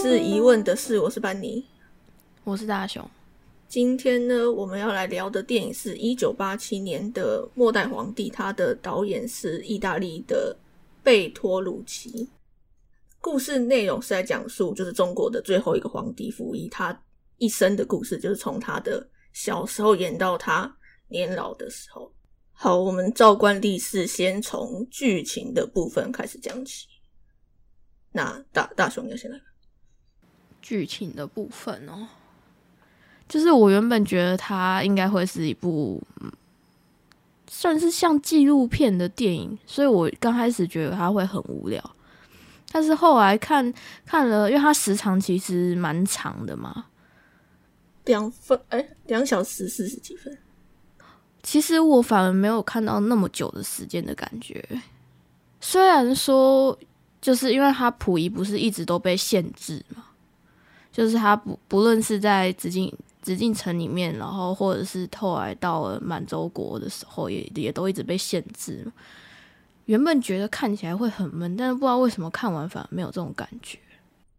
是疑问的事，我是班尼，我是大雄。今天呢，我们要来聊的电影是一九八七年的《末代皇帝》，他的导演是意大利的贝托鲁奇。故事内容是在讲述，就是中国的最后一个皇帝溥仪他一生的故事，就是从他的小时候演到他年老的时候。好，我们照惯例是先从剧情的部分开始讲起。那大大雄，你先来。剧情的部分哦。就是我原本觉得它应该会是一部算是像纪录片的电影，所以我刚开始觉得它会很无聊。但是后来看看了，因为它时长其实蛮长的嘛，两分哎，两小时四十几分。其实我反而没有看到那么久的时间的感觉。虽然说，就是因为他溥仪不是一直都被限制嘛，就是他不不论是在紫禁。紫禁城里面，然后或者是后来到了满洲国的时候，也也都一直被限制。原本觉得看起来会很闷，但是不知道为什么看完反而没有这种感觉。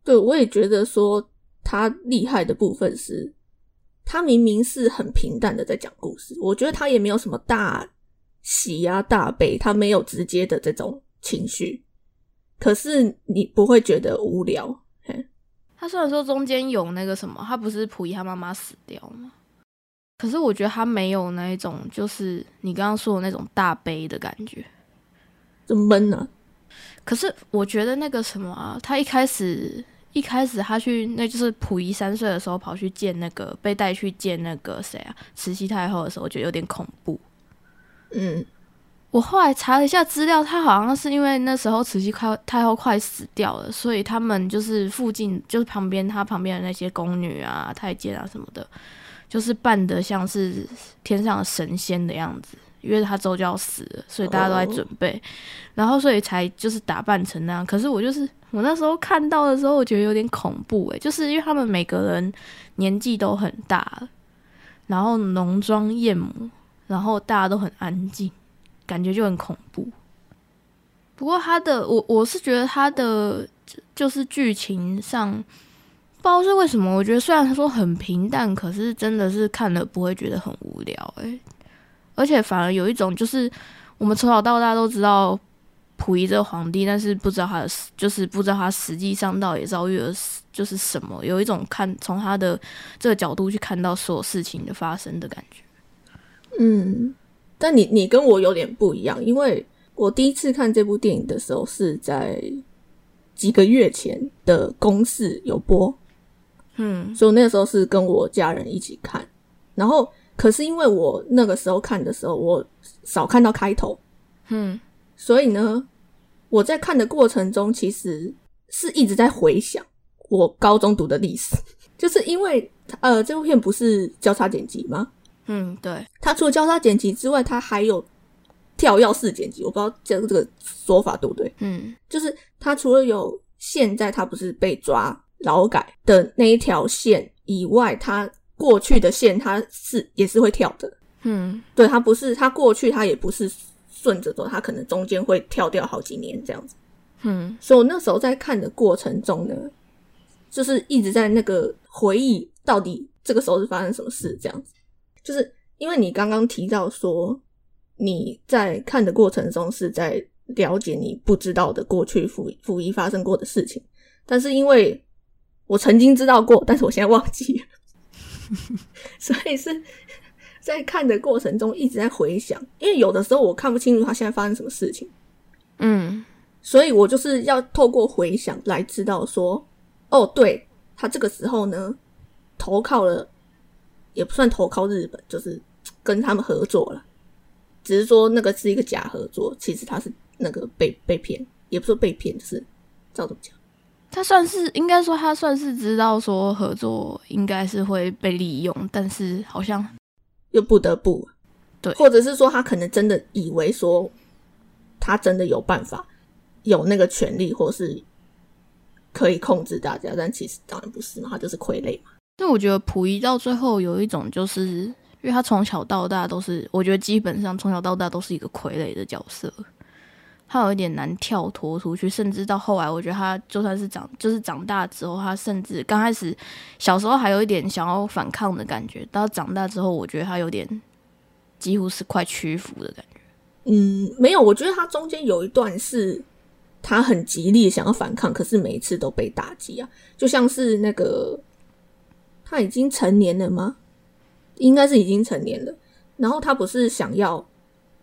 对，我也觉得说他厉害的部分是，他明明是很平淡的在讲故事，我觉得他也没有什么大喜啊大悲，他没有直接的这种情绪，可是你不会觉得无聊。他虽然说中间有那个什么，他不是溥仪他妈妈死掉吗？可是我觉得他没有那一种，就是你刚刚说的那种大悲的感觉，就闷呢。可是我觉得那个什么啊，他一开始一开始他去，那就是溥仪三岁的时候跑去见那个被带去见那个谁啊，慈禧太后的时候，我觉得有点恐怖。嗯。我后来查了一下资料，他好像是因为那时候慈禧快太后快死掉了，所以他们就是附近就是旁边他旁边的那些宫女啊、太监啊什么的，就是扮的像是天上的神仙的样子，因为他周就要死了，所以大家都在准备，然后所以才就是打扮成那样。可是我就是我那时候看到的时候，我觉得有点恐怖诶，就是因为他们每个人年纪都很大，然后浓妆艳抹，然后大家都很安静。感觉就很恐怖。不过他的我我是觉得他的就是剧情上，不知道是为什么，我觉得虽然他说很平淡，可是真的是看了不会觉得很无聊诶，而且反而有一种就是我们从小到大都知道溥仪这个皇帝，但是不知道他的就是不知道他实际上到底遭遇了就是什么，有一种看从他的这个角度去看到所有事情的发生的感觉。嗯。但你你跟我有点不一样，因为我第一次看这部电影的时候是在几个月前的公视有播，嗯，所以那个时候是跟我家人一起看，然后可是因为我那个时候看的时候我少看到开头，嗯，所以呢，我在看的过程中其实是一直在回想我高中读的历史，就是因为呃这部片不是交叉剪辑吗？嗯，对，他除了交叉剪辑之外，他还有跳跃式剪辑，我不知道这个这个说法对不对？嗯，就是他除了有现在他不是被抓劳改的那一条线以外，他过去的线他是也是会跳的。嗯，对，他不是他过去他也不是顺着走，他可能中间会跳掉好几年这样子。嗯，所以我那时候在看的过程中呢，就是一直在那个回忆到底这个时候是发生什么事这样子。就是因为你刚刚提到说你在看的过程中是在了解你不知道的过去溥溥仪发生过的事情，但是因为我曾经知道过，但是我现在忘记了，所以是在看的过程中一直在回想，因为有的时候我看不清楚他现在发生什么事情，嗯，所以我就是要透过回想来知道说，哦，对他这个时候呢投靠了。也不算投靠日本，就是跟他们合作了。只是说那个是一个假合作，其实他是那个被被骗，也不是被骗，就是照怎么讲，他算是应该说他算是知道说合作应该是会被利用，但是好像又不得不对，或者是说他可能真的以为说他真的有办法有那个权利，或是可以控制大家，但其实当然不是嘛，他就是傀儡嘛。但我觉得溥仪到最后有一种，就是因为他从小到大都是，我觉得基本上从小到大都是一个傀儡的角色，他有一点难跳脱出去，甚至到后来，我觉得他就算是长，就是长大之后，他甚至刚开始小时候还有一点想要反抗的感觉，到长大之后，我觉得他有点几乎是快屈服的感觉。嗯，没有，我觉得他中间有一段是他很极力想要反抗，可是每一次都被打击啊，就像是那个他已经成年了吗？应该是已经成年了，然后他不是想要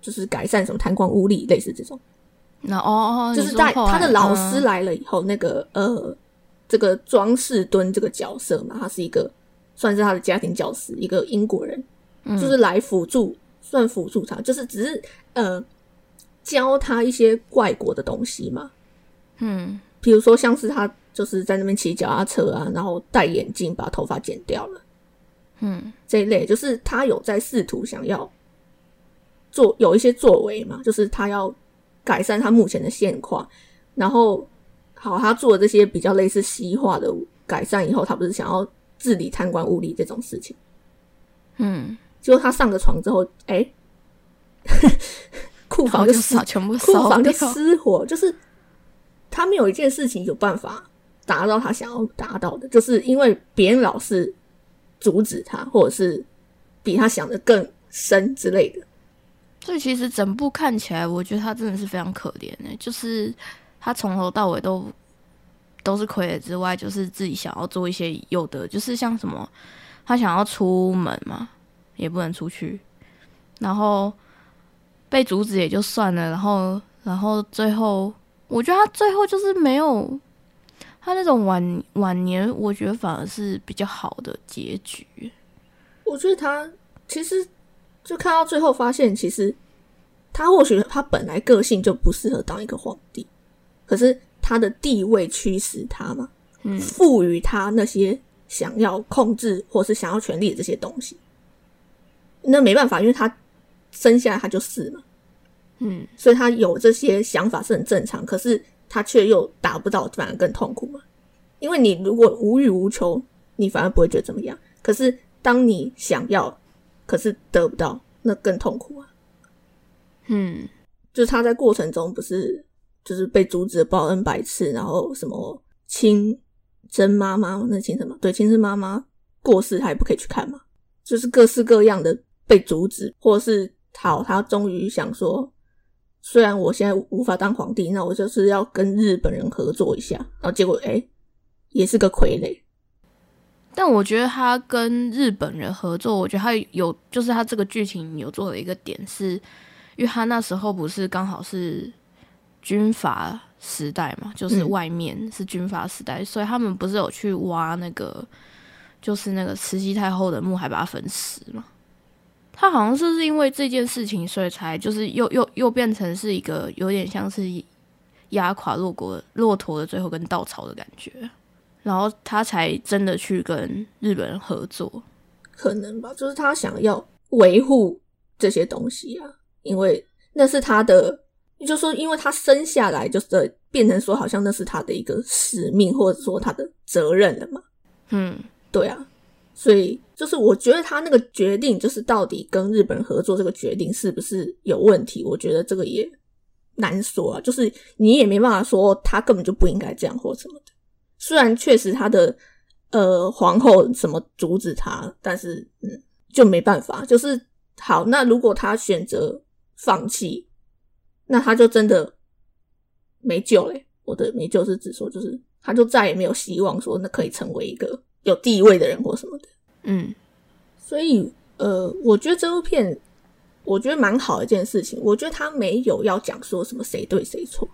就是改善什么贪官污吏，类似这种。那哦哦，就是在他的老师来了以后，那个呃，这个庄士敦这个角色嘛，他是一个算是他的家庭教师，一个英国人，就是来辅助，算辅助他，就是只是呃教他一些外国的东西嘛，嗯，比如说像是他就是在那边骑脚踏车啊，然后戴眼镜，把头发剪掉了。嗯，这一类就是他有在试图想要做有一些作为嘛，就是他要改善他目前的现况。然后，好，他做这些比较类似西化的改善以后，他不是想要治理贪官污吏这种事情。嗯，结果他上个床之后，哎，库房就失，全部库房就失火，就是他没有一件事情有办法达到他想要达到的，就是因为别人老是。阻止他，或者是比他想的更深之类的。所以其实整部看起来，我觉得他真的是非常可怜诶，就是他从头到尾都都是傀儡之外，就是自己想要做一些有的，就是像什么，他想要出门嘛，也不能出去，然后被阻止也就算了，然后然后最后，我觉得他最后就是没有。他那种晚晚年，我觉得反而是比较好的结局。我觉得他其实就看到最后，发现其实他或许他本来个性就不适合当一个皇帝，可是他的地位驱使他嘛，嗯，赋予他那些想要控制或是想要权力的这些东西。那没办法，因为他生下来他就是嘛，嗯，所以他有这些想法是很正常。可是。他却又达不到，反而更痛苦嘛？因为你如果无欲无求，你反而不会觉得怎么样。可是当你想要，可是得不到，那更痛苦啊。嗯，就是他在过程中不是就是被阻止报恩百次，然后什么亲真妈妈那亲什么对亲生妈妈过世，他也不可以去看嘛。就是各式各样的被阻止，或是好，他终于想说。虽然我现在无法当皇帝，那我就是要跟日本人合作一下，然后结果哎，也是个傀儡。但我觉得他跟日本人合作，我觉得他有，就是他这个剧情有做的一个点，是因为他那时候不是刚好是军阀时代嘛，就是外面是军阀时代，所以他们不是有去挖那个，就是那个慈禧太后的墓，还把它焚尸嘛。他好像是是因为这件事情，所以才就是又又又变成是一个有点像是压垮骆驼骆驼的最后根稻草的感觉，然后他才真的去跟日本人合作，可能吧，就是他想要维护这些东西啊，因为那是他的，就说因为他生下来就是变成说好像那是他的一个使命或者说他的责任了嘛，嗯，对啊。所以，就是我觉得他那个决定，就是到底跟日本合作这个决定是不是有问题？我觉得这个也难说啊。就是你也没办法说他根本就不应该这样或什么的。虽然确实他的呃皇后什么阻止他，但是嗯，就没办法。就是好，那如果他选择放弃，那他就真的没救嘞。我的没救是指说，就是他就再也没有希望说那可以成为一个。有地位的人或什么的，嗯，所以呃，我觉得这部片我觉得蛮好的一件事情。我觉得他没有要讲说什么谁对谁错，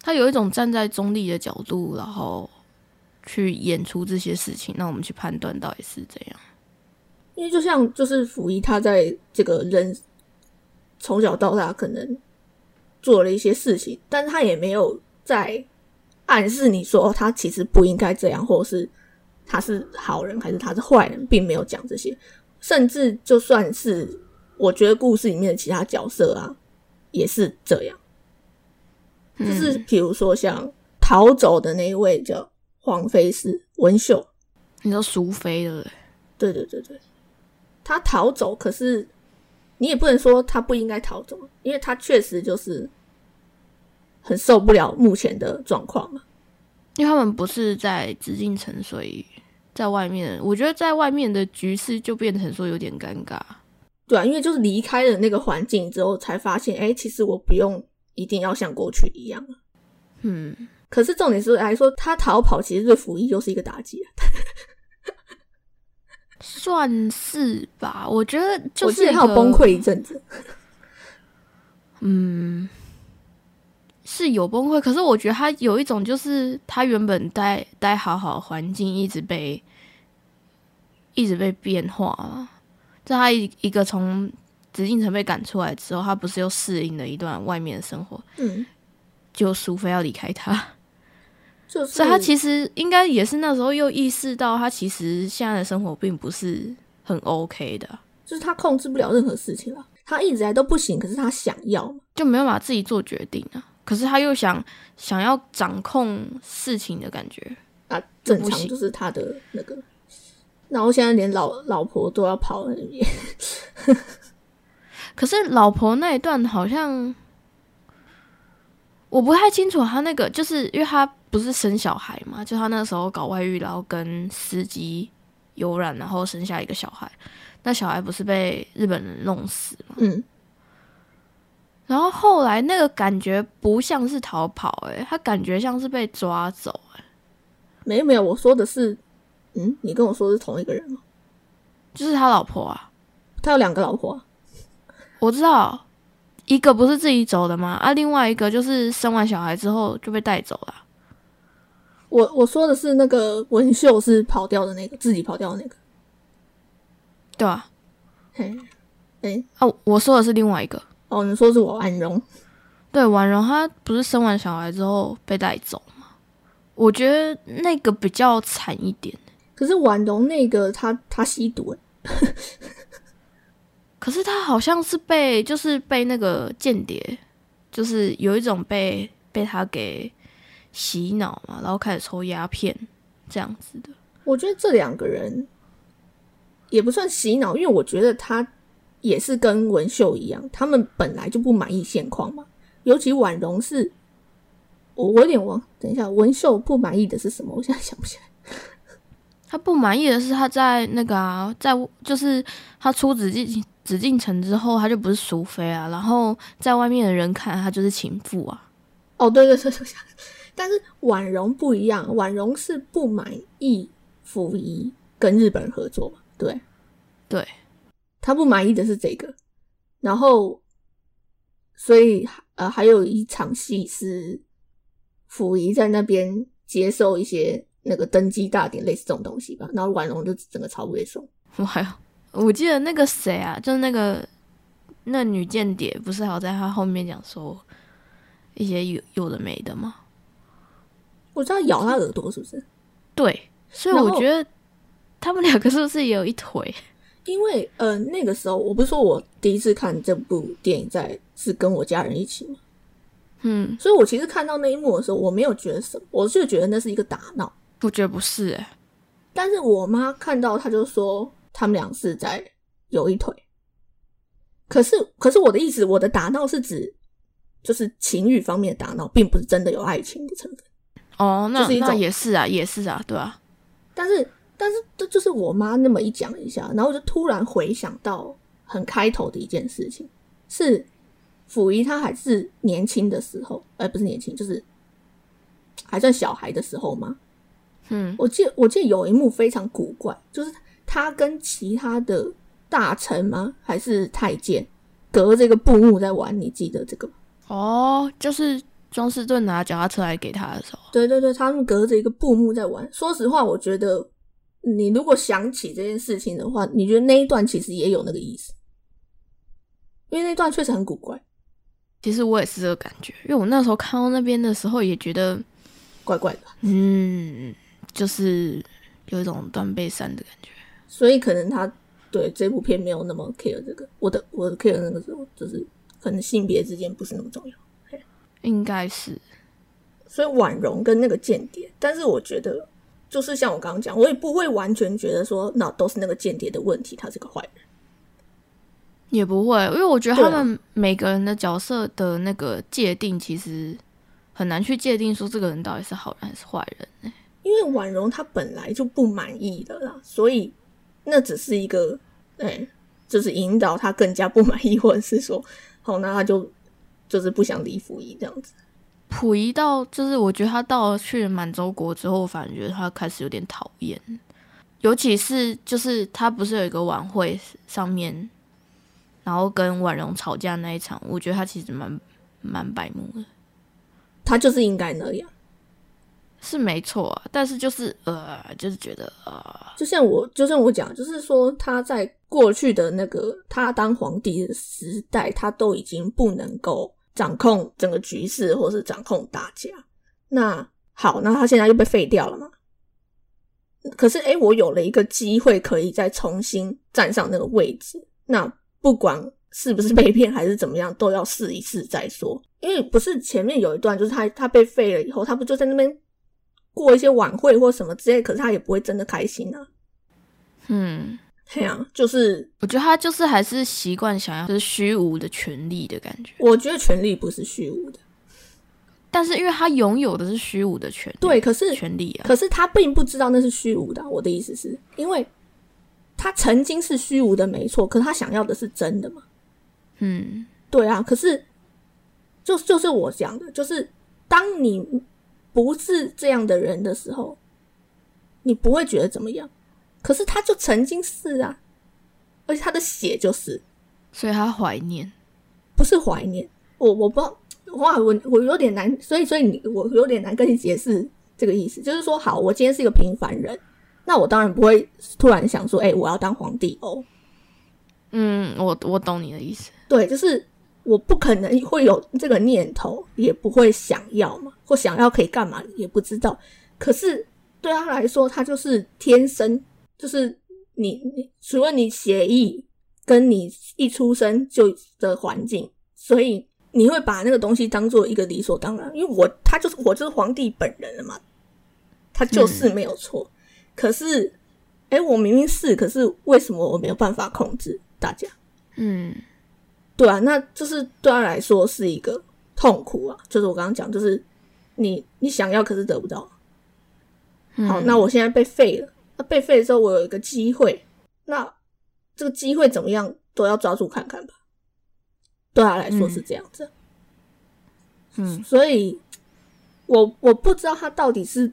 他有一种站在中立的角度，然后去演出这些事情，让我们去判断到底是怎样。因为就像就是溥仪他在这个人从小到大可能做了一些事情，但他也没有在暗示你说他其实不应该这样，或者是。他是好人还是他是坏人，并没有讲这些。甚至就算是我觉得故事里面的其他角色啊，也是这样。就是比如说像逃走的那一位叫黄飞是文秀，你说淑妃对不对？对对对对，他逃走，可是你也不能说他不应该逃走，因为他确实就是很受不了目前的状况嘛。因为他们不是在紫禁城，所以在外面，我觉得在外面的局势就变成说有点尴尬。对啊，因为就是离开了那个环境之后，才发现，哎，其实我不用一定要像过去一样。嗯，可是重点是来说，他逃跑其实对服役又是一个打击。算是吧，我觉得就是他有崩溃一阵子。嗯。是有崩溃，可是我觉得他有一种，就是他原本待待好好的环境，一直被一直被变化了。在他一一个从紫禁城被赶出来之后，他不是又适应了一段外面的生活？嗯，就苏菲要离开他，就是所以他其实应该也是那时候又意识到，他其实现在的生活并不是很 OK 的，就是他控制不了任何事情了。他一直来都不行，可是他想要，就没有办法自己做决定啊。可是他又想想要掌控事情的感觉啊，正常就是他的那个，然后现在连老老婆都要跑那边。可是老婆那一段好像我不太清楚，他那个就是因为他不是生小孩嘛，就他那时候搞外遇，然后跟司机有染，然后生下一个小孩，那小孩不是被日本人弄死吗？嗯。然后后来那个感觉不像是逃跑，诶，他感觉像是被抓走，诶，没有没有，我说的是，嗯，你跟我说是同一个人吗？就是他老婆啊，他有两个老婆，我知道，一个不是自己走的吗？啊，另外一个就是生完小孩之后就被带走了。我我说的是那个文秀是跑掉的那个，自己跑掉的那个，对啊，嘿，哎，哦，我说的是另外一个。哦，你说是我婉容？对，婉容她不是生完小孩之后被带走吗？我觉得那个比较惨一点。可是婉容那个，她她吸毒，可是她好像是被就是被那个间谍，就是有一种被被他给洗脑嘛，然后开始抽鸦片这样子的。我觉得这两个人也不算洗脑，因为我觉得他。也是跟文秀一样，他们本来就不满意现况嘛。尤其婉容是，我我有点忘。等一下，文秀不满意的是什么？我现在想不起来。他不满意的是他在那个啊，在就是他出紫禁紫禁城之后，他就不是淑妃啊。然后在外面的人看他就是情妇啊。哦，对对对对。但是婉容不一样，婉容是不满意溥仪跟日本人合作嘛？对对。他不满意的是这个，然后，所以呃，还有一场戏是溥仪在那边接受一些那个登基大典，类似这种东西吧。然后婉容就整个超不会说。我还有，我记得那个谁啊，就是那个那女间谍，不是还有在他后面讲说一些有有的没的吗？我知道咬他耳朵是不是？对，所以我觉得他们两个是不是也有一腿？因为呃，那个时候我不是说我第一次看这部电影在是跟我家人一起吗？嗯，所以我其实看到那一幕的时候，我没有觉得什么，我就觉得那是一个打闹。我觉得不是哎，但是我妈看到，她就说他们俩是在有一腿。可是，可是我的意思，我的打闹是指就是情欲方面的打闹，并不是真的有爱情的成分。哦，那那也是啊，也是啊，对啊。但是。但是这就是我妈那么一讲一下，然后我就突然回想到很开头的一件事情，是溥仪他还是年轻的时候，哎，不是年轻，就是还算小孩的时候吗？嗯，我记得我记得有一幕非常古怪，就是他跟其他的大臣吗？还是太监隔这个布幕在玩？你记得这个吗？哦，就是庄士顿拿脚踏车来给他的时候，对对对，他们隔着一个布幕在玩。说实话，我觉得。你如果想起这件事情的话，你觉得那一段其实也有那个意思，因为那段确实很古怪。其实我也是这个感觉，因为我那时候看到那边的时候也觉得怪怪的，嗯，就是有一种断背山的感觉。所以可能他对这部片没有那么 care 这个，我的我的 care 那个时候就是可能性别之间不是那么重要，应该是。所以婉容跟那个间谍，但是我觉得。就是像我刚刚讲，我也不会完全觉得说那都是那个间谍的问题，他是个坏人，也不会，因为我觉得他们每个人的角色的那个界定其实很难去界定说这个人到底是好人还是坏人呢、因为婉容她本来就不满意的啦，所以那只是一个，哎、就是引导她更加不满意，或者是说，好，那她就就是不想理溥仪这样子。溥仪到就是我觉得他到了去满洲国之后，我反而觉得他开始有点讨厌，尤其是就是他不是有一个晚会上面，然后跟婉容吵架那一场，我觉得他其实蛮蛮白目的，他就是应该那样，是没错啊，但是就是呃，就是觉得呃，就像我，就像我讲，就是说他在过去的那个他当皇帝的时代，他都已经不能够掌控整个局势，或是掌控大家。那好，那他现在又被废掉了嘛？可是，诶，我有了一个机会，可以再重新站上那个位置。那不管是不是被 骗还是怎么样，都要试一试再说。因为不是前面有一段，就是他他被废了以后，他不就在那边过一些晚会或什么之类，可是他也不会真的开心啊。嗯，对啊，就是我觉得他就是还是习惯想要就是虚无的权利的感觉，我觉得权利不是虚无的，但是因为他拥有的是虚无的权利，对，可是权利啊，可是他并不知道那是虚无的啊。我的意思是，因为他曾经是虚无的，没错，可是他想要的是真的嘛？嗯对啊，可是就就是我讲的，就是当你不是这样的人的时候，你不会觉得怎么样。可是他就曾经是啊，而且他的血就是，所以他怀念，不是怀念。我我不知道，哇，我我有点难，所以所以你我有点难跟你解释这个意思。就是说，好，我今天是一个平凡人，那我当然不会突然想说，哎、我要当皇帝哦。嗯，我我懂你的意思，对，就是我不可能会有这个念头，也不会想要嘛，或想要可以干嘛也不知道。可是对他来说，他就是天生，就是你你除了你协议跟你一出生就的环境，所以你会把那个东西当做一个理所当然。因为我他就是我就是皇帝本人了嘛，他就是没有错。可是，哎，我明明是，可是为什么我没有办法控制大家？嗯对啊，那就是对他来说是一个痛苦啊。就是我刚刚讲，就是你你想要，可是得不到。嗯好，那我现在被废了，那被废的时候，我有一个机会，那这个机会怎么样都要抓住看看吧。对他来说是这样子，嗯所以我我不知道他到底是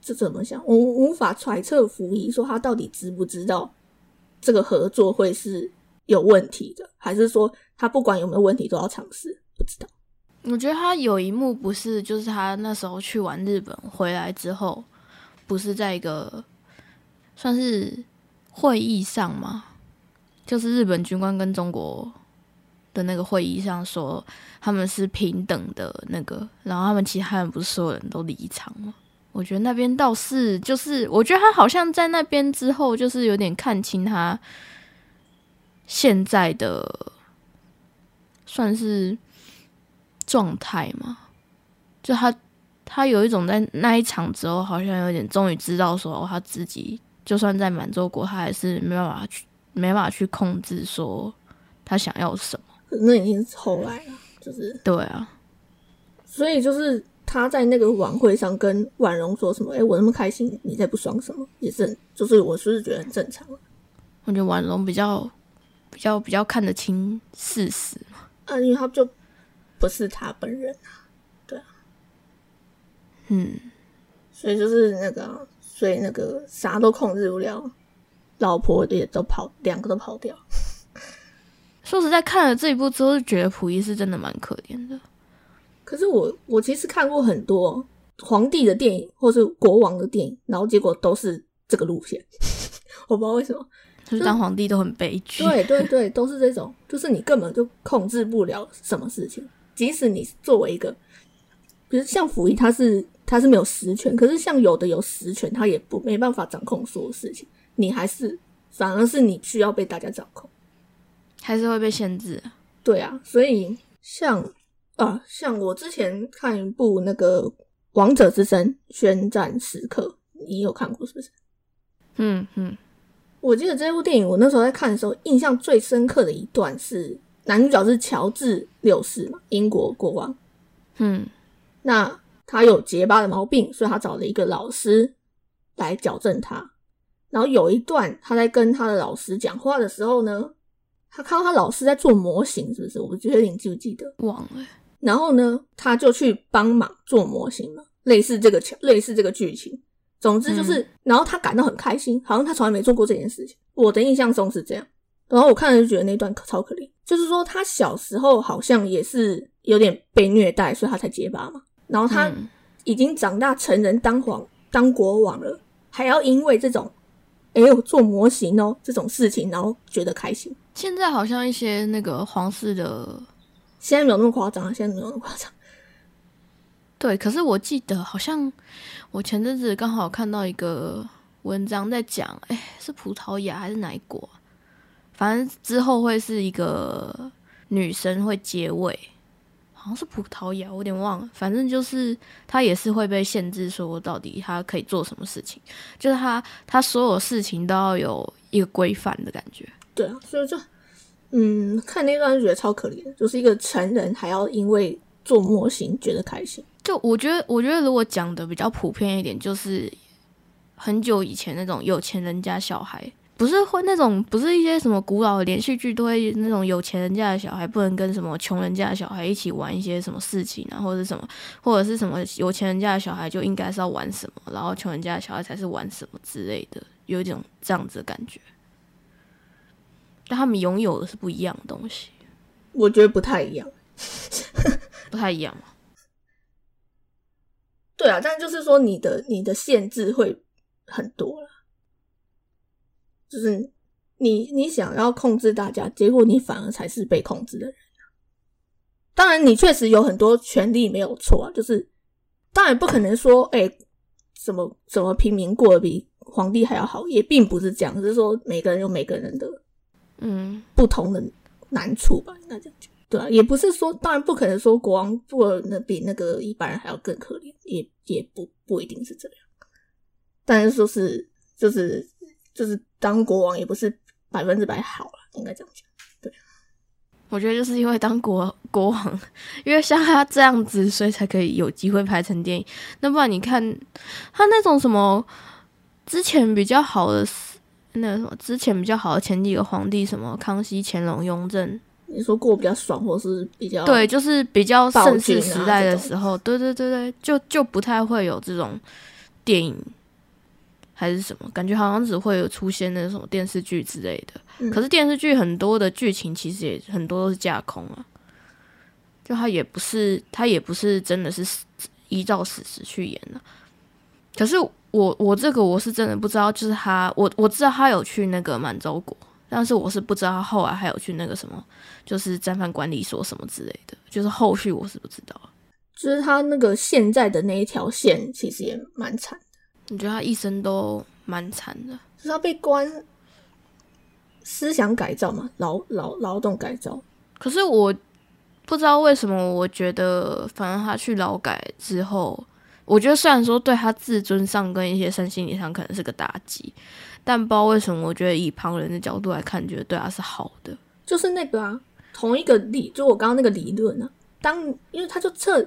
这怎么想，我无法揣测溥仪说他到底知不知道这个合作会是有问题的，还是说他不管有没有问题都要尝试？不知道。我觉得他有一幕不是，就是他那时候去完日本回来之后，不是在一个算是会议上吗？就是日本军官跟中国的那个会议上说他们是平等的那个，然后他们其他人不是所有人都离场吗？我觉得那边倒是就是，我觉得他好像在那边之后，就是有点看清他现在的算是状态嘛，就他他有一种在那一场之后，好像有点终于知道说、哦他自己就算在满洲国，他还是没办法去没办法去控制说他想要什么。那已经是后来了，就是对啊，所以就是他在那个晚会上跟婉容说什么？哎、我那么开心，你在不爽什么？也是，就是我是不是觉得很正常我觉得婉容比较比较比较看得清事实嘛。啊？因为他就不是他本人啊，嗯，所以就是那个啊、所以那个啥都控制不了，老婆也都跑，两个都跑掉。说实在，看了这一部之后，就觉得溥仪是真的蛮可怜的。可是我我其实看过很多皇帝的电影或是国王的电影，然后结果都是这个路线，我不知道为什么。就是当皇帝都很悲剧。对对对，都是这种，就是你根本就控制不了什么事情。即使你作为一个，比如像溥仪，他是他是没有实权，可是像有的有实权，他也不没办法掌控所有事情，你还是反而是你需要被大家掌控。还是会被限制。对啊，所以像啊，像我之前看一部那个《王者之声：宣战时刻》，你有看过是不是？嗯嗯我记得这部电影，我那时候在看的时候，印象最深刻的一段是男主角是乔治六世嘛，英国国王。嗯那他有结巴的毛病，所以他找了一个老师来矫正他。然后有一段他在跟他的老师讲话的时候呢，他看到他老师在做模型，是不是？我不确定你记不记得？忘了。然后呢，他就去帮忙做模型了，类似这个桥，类似这个剧情。总之就是，嗯然后他感到很开心，好像他从来没做过这件事情。我的印象中是这样。然后我看了就觉得那段可超可怜，就是说他小时候好像也是有点被虐待，所以他才结巴嘛。然后他嗯已经长大成人当皇当国王了，还要因为这种哎呦做模型哦这种事情，然后觉得开心。现在好像一些那个皇室的，现在没有那么夸张，现在没有那么夸张。对，可是我记得好像我前阵子刚好看到一个文章在讲，哎，是葡萄牙还是哪一国啊？反正之后会是一个女生会接位，好像是葡萄牙，我有点忘了。反正就是他也是会被限制，说到底他可以做什么事情，就是他他所有事情都要有一个规范的感觉。对啊，所以就嗯，看那段就觉得超可怜，就是一个成人还要因为做模型觉得开心。就我觉得，我觉得如果讲的比较普遍一点，就是很久以前那种有钱人家小孩，不是会那种不是一些什么古老的连续剧都会那种有钱人家的小孩不能跟什么穷人家的小孩一起玩一些什么事情啊，或者是什么，或者是什么有钱人家的小孩就应该是要玩什么，然后穷人家的小孩才是玩什么之类的，有一种这样子的感觉。但他们拥有的是不一样的东西，我觉得不太一样。不太一样嘛。对啊，但就是说你的你的限制会很多了，就是你你想要控制大家，结果你反而才是被控制的人。当然，你确实有很多权利没有错啊，就是当然不可能说，哎、怎么怎么平民过得比皇帝还要好，也并不是这样，只是说每个人有每个人的嗯，不同的难处吧，应该这样讲。对啊，也不是说，当然不可能说国王过得比那个一般人还要更可怜，也也不不一定是这样。但是说是就是就是当国王也不是百分之百好了，应该这样讲。对我觉得就是因为当国国王，因为像他这样子，所以才可以有机会拍成电影。那不然你看他那种什么之前比较好的那个什么之前比较好的前几个皇帝，什么康熙、乾隆、雍正，你说过比较爽，或是比较对，就是比较盛世时代的时候，对对对对，就就不太会有这种电影还是什么，感觉好像只会有出现那种电视剧之类的。嗯可是电视剧很多的剧情其实也很多都是架空啊，就他也不是他也不是真的是依照史实去演的、可是我我这个我是真的不知道，就是他我我知道他有去那个满洲国，但是我是不知道他后来还有去那个什么，就是战犯管理所什么之类的，就是后续我是不知道。就是他那个现在的那一条线，其实也蛮惨的，我觉得他一生都蛮惨的。就是他被关思想改造嘛，劳劳劳动改造。可是我不知道为什么，我觉得反正他去劳改之后，我觉得虽然说对他自尊上跟一些身心理上可能是个打击，但不知道为什么，我觉得以旁人的角度来看，觉得对他是好的。就是那个啊，同一个理，就我刚刚那个理论啊。当因为他就测，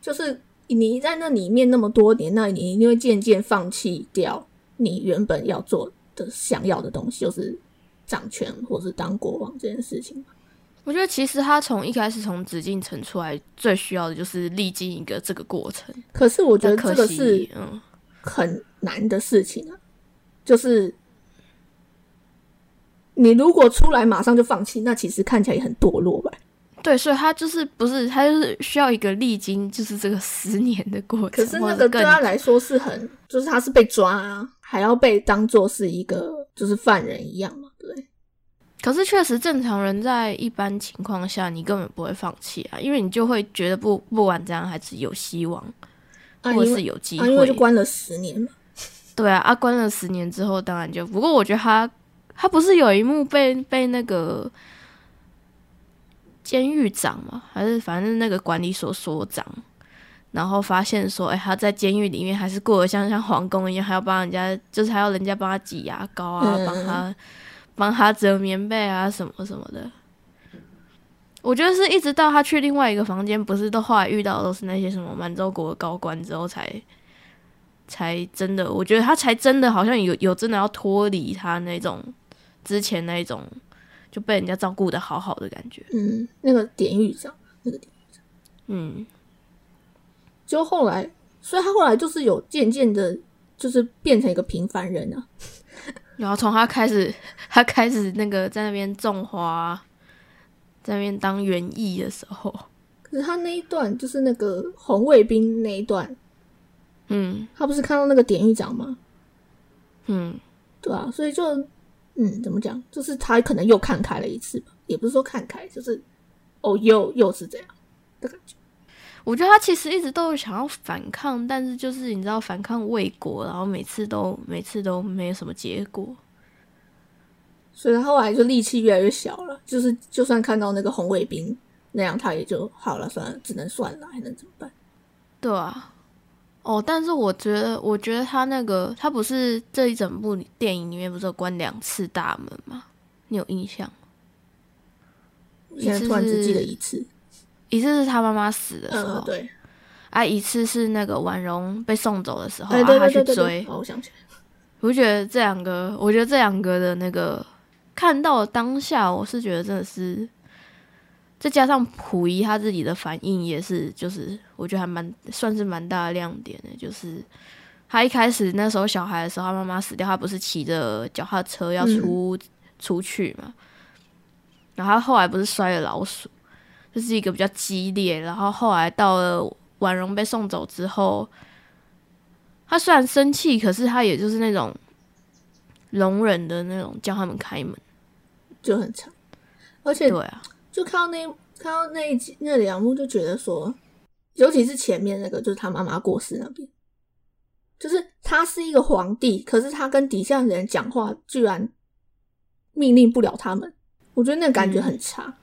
就是你在那里面那么多年，那你一定会渐渐放弃掉你原本要做的、想要的东西，就是掌权或是当国王这件事情。我觉得其实他从一开始从紫禁城出来，最需要的就是历经一个这个过程。可是我觉得这个是嗯，很难的事情啊，就是你如果出来马上就放弃，那其实看起来也很堕落吧。对，所以他就是不是他就是需要一个历经就是这个十年的过程，可是那个对他来说是很，就是他是被抓啊，还要被当做是一个就是犯人一样嘛，对？可是确实，正常人在一般情况下，你根本不会放弃啊，因为你就会觉得不不管怎样还是有希望，啊，或是有机会。因为就关了十年嘛。对啊，啊，关了十年之后，当然就不过我觉得他他不是有一幕被被那个监狱长嘛，还是反正那个管理所所长，然后发现说，哎、他在监狱里面还是过得像像皇宫一样，还要帮人家，就是还要人家帮他挤牙膏啊，嗯帮他帮他折棉被啊，什么什么的。我觉得是一直到他去另外一个房间，不是都后来遇到的都是那些什么满洲国的高官之后才，才真的，我觉得他才真的好像有有真的要脱离他那种之前那种就被人家照顾的好好的感觉。嗯，那个典狱长，那个典狱长，嗯，就后来，所以他后来就是有渐渐的，就是变成一个平凡人啊。然后从他开始，他开始那个在那边种花，在那边当园艺的时候，可是他那一段就是那个红卫兵那一段，嗯他不是看到那个典狱长吗？嗯，对啊，所以就嗯，怎么讲？就是他可能又看开了一次吧，也不是说看开，就是哦，又又是这样的感觉。我觉得他其实一直都有想要反抗，但是就是你知道反抗未果，然后每次都每次都没有什么结果。所以他后来就力气越来越小了，就是就算看到那个红卫兵那样，他也就好了，算了，只能算了，还能怎么办？对啊，哦，但是我觉得，我觉得他那个他不是这一整部电影里面不是有关两次大门吗？你有印象吗？我现在突然只记得一次，一次是他妈妈死的时候，嗯，对，啊，一次是那个婉容被送走的时候，哎，啊，他去追我想起来，我就觉得这两个，我觉得这两个的那个看到当下，我是觉得真的是，再加上溥仪他自己的反应也是，就是我觉得还蛮算是蛮大的亮点的，就是他一开始那时候小孩的时候，他妈妈死掉，他不是骑着脚踏车要出、出去嘛，然后他后来不是摔了老鼠，这、是一个比较激烈，然后后来到了婉容被送走之后。他虽然生气，可是他也就是那种容忍的那种，叫他们开门。就很长，而且对啊，就看到那看到那一集那两幕，就觉得说，尤其是前面那个，就是他妈妈过世那边，就是他是一个皇帝，可是他跟底下的人讲话，居然命令不了他们，我觉得那感觉很差。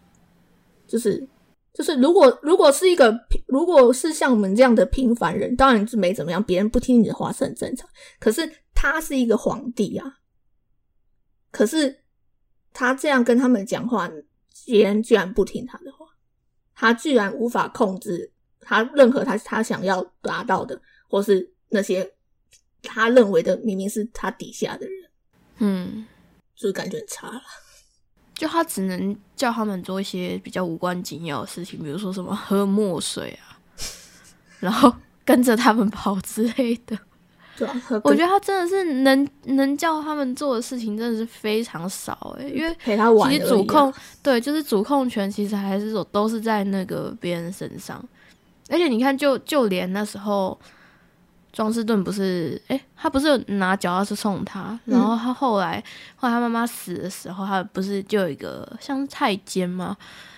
就是就是，如果如果是一个平，如果是像我们这样的平凡人，当然是没怎么样，别人不听你的话是很正常。可是他是一个皇帝啊，可是他这样跟他们讲话，别人居然不听他的话，他居然无法控制他任何他他想要达到的，或是那些他认为的明明是他底下的人，嗯，就是感觉很差了。就他只能叫他们做一些比较无关紧要的事情，比如说什么喝墨水啊，然后跟着他们跑之类的。对啊，我觉得他真的是能能叫他们做的事情真的是非常少诶、因为陪他玩其实主控对，就是主控权其实还是说都是在那个别人身上，而且你看就，就连那时候庄士顿不是，诶，他不是有拿脚踏车送他，然后他后来、后来他妈妈死的时候，他不是就有一个像是太监吗？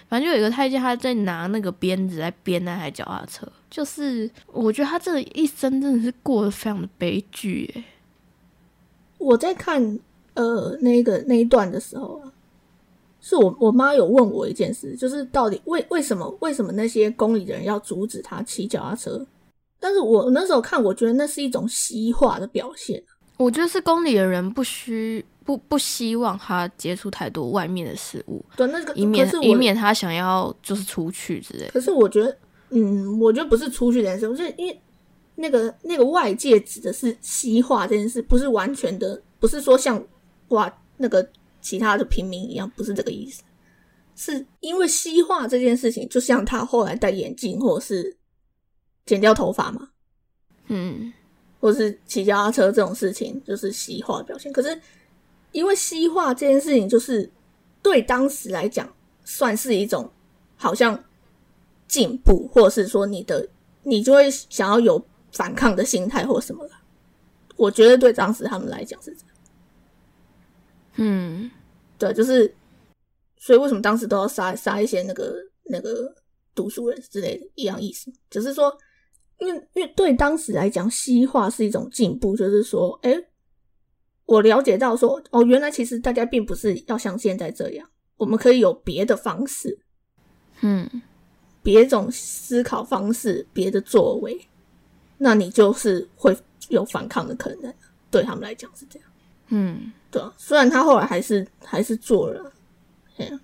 反正就有一个太监，他在拿那个鞭子在鞭那台脚踏车，就是我觉得他这一生真的是过得非常的悲剧，诶。我在看呃那个那一段的时候啊，是我我妈有问我一件事，就是到底为为什么为什么那些宫里的人要阻止他骑脚踏车？但是我那时候看，我觉得那是一种西化的表现。我觉得是宫里的人不需不不希望他接触太多外面的事物，对，那个以免以免他想要就是出去之类的。可是我觉得，嗯，我觉得不是出去这件事，我觉得因为那个那个外界指的是西化这件事，不是完全的，不是说像哇那个其他的平民一样，不是这个意思。是因为西化这件事情，就像他后来戴眼镜，或者是剪掉头发嘛，嗯或是骑脚踏车这种事情，就是西化的表现。可是因为西化这件事情，就是对当时来讲，算是一种好像进步，或者是说你的你就会想要有反抗的心态或什么了。我觉得对当时他们来讲是这样，嗯对，就是所以为什么当时都要杀杀一些那个那个读书人之类的，一样意思，只是说。因为因为对当时来讲，西化是一种进步，就是说，哎，我了解到说，哦，原来其实大家并不是要像现在这样，我们可以有别的方式，嗯别种思考方式，别的作为，那你就是会有反抗的可能。对他们来讲是这样，嗯对啊。虽然他后来还是还是做了，哎呀，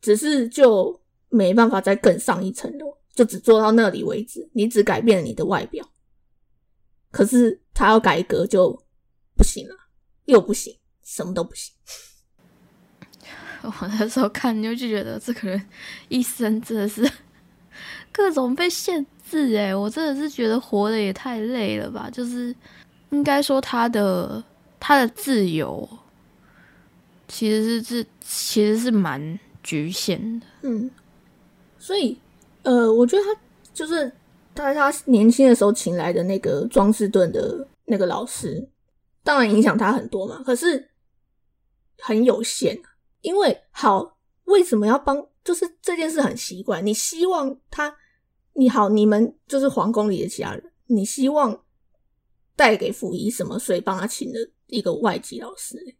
只是就没办法再更上一层楼，就只做到那里为止。你只改变了你的外表，可是他要改革就不行了，又不行，什么都不行。我那时候看就就觉得这个人一生真的是 各种被限制哎，我真的是觉得活的也太累了吧。就是应该说他的他的自由其实是是其实是蛮局限的。嗯，所以呃，我觉得他就是在他年轻的时候请来的那个庄士顿的那个老师，当然影响他很多嘛，可是很有限。因为好，为什么要帮？就是这件事很奇怪。你希望他，你好，你们就是皇宫里的其他人，你希望带给溥仪什么？所以帮他请了一个外籍老师。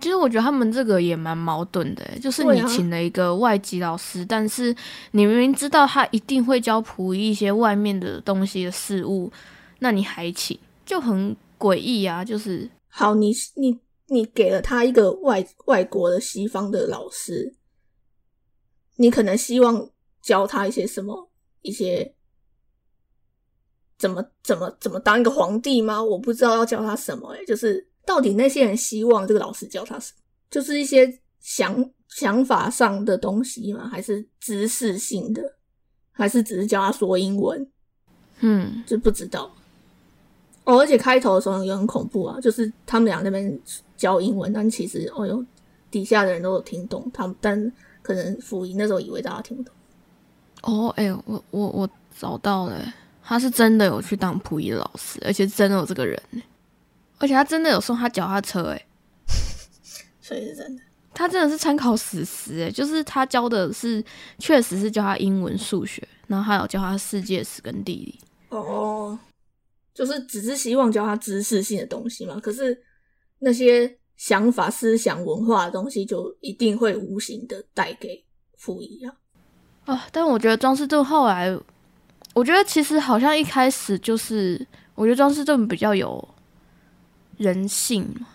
其实我觉得他们这个也蛮矛盾的，就是你请了一个外籍老师，但是你明明知道他一定会教溥仪一些外面的东西的事物，那你还请，就很诡异啊！就是好，你你。你给了他一个外外国的西方的老师，你可能希望教他一些什么？一些怎么怎么怎么当一个皇帝吗？我不知道要教他什么。诶就是到底那些人希望这个老师教他什么？就是一些想想法上的东西吗？还是知识性的？还是只是教他说英文？嗯，就不知道。哦，而且开头的时候也很恐怖啊，就是他们俩那边。教英文，但其实哦哟，底下的人都有听懂他们，但可能溥仪那时候以为大家听不懂。哦，哎，我我我找到了，他是真的有去当溥仪老师，而且真的有这个人，而且他真的有送他脚踏车，哎，所以是真的，他真的是参考史实，哎，就是他教的是确实是教他英文、数学，然后还有教他世界史跟地理。哦，就是只是希望教他知识性的东西嘛，可是。那些想法、思想、文化的东西，就一定会无形的带给溥仪啊。啊！但我觉得庄士顿后来，我觉得其实好像一开始就是，我觉得庄士顿比较有人性嘛。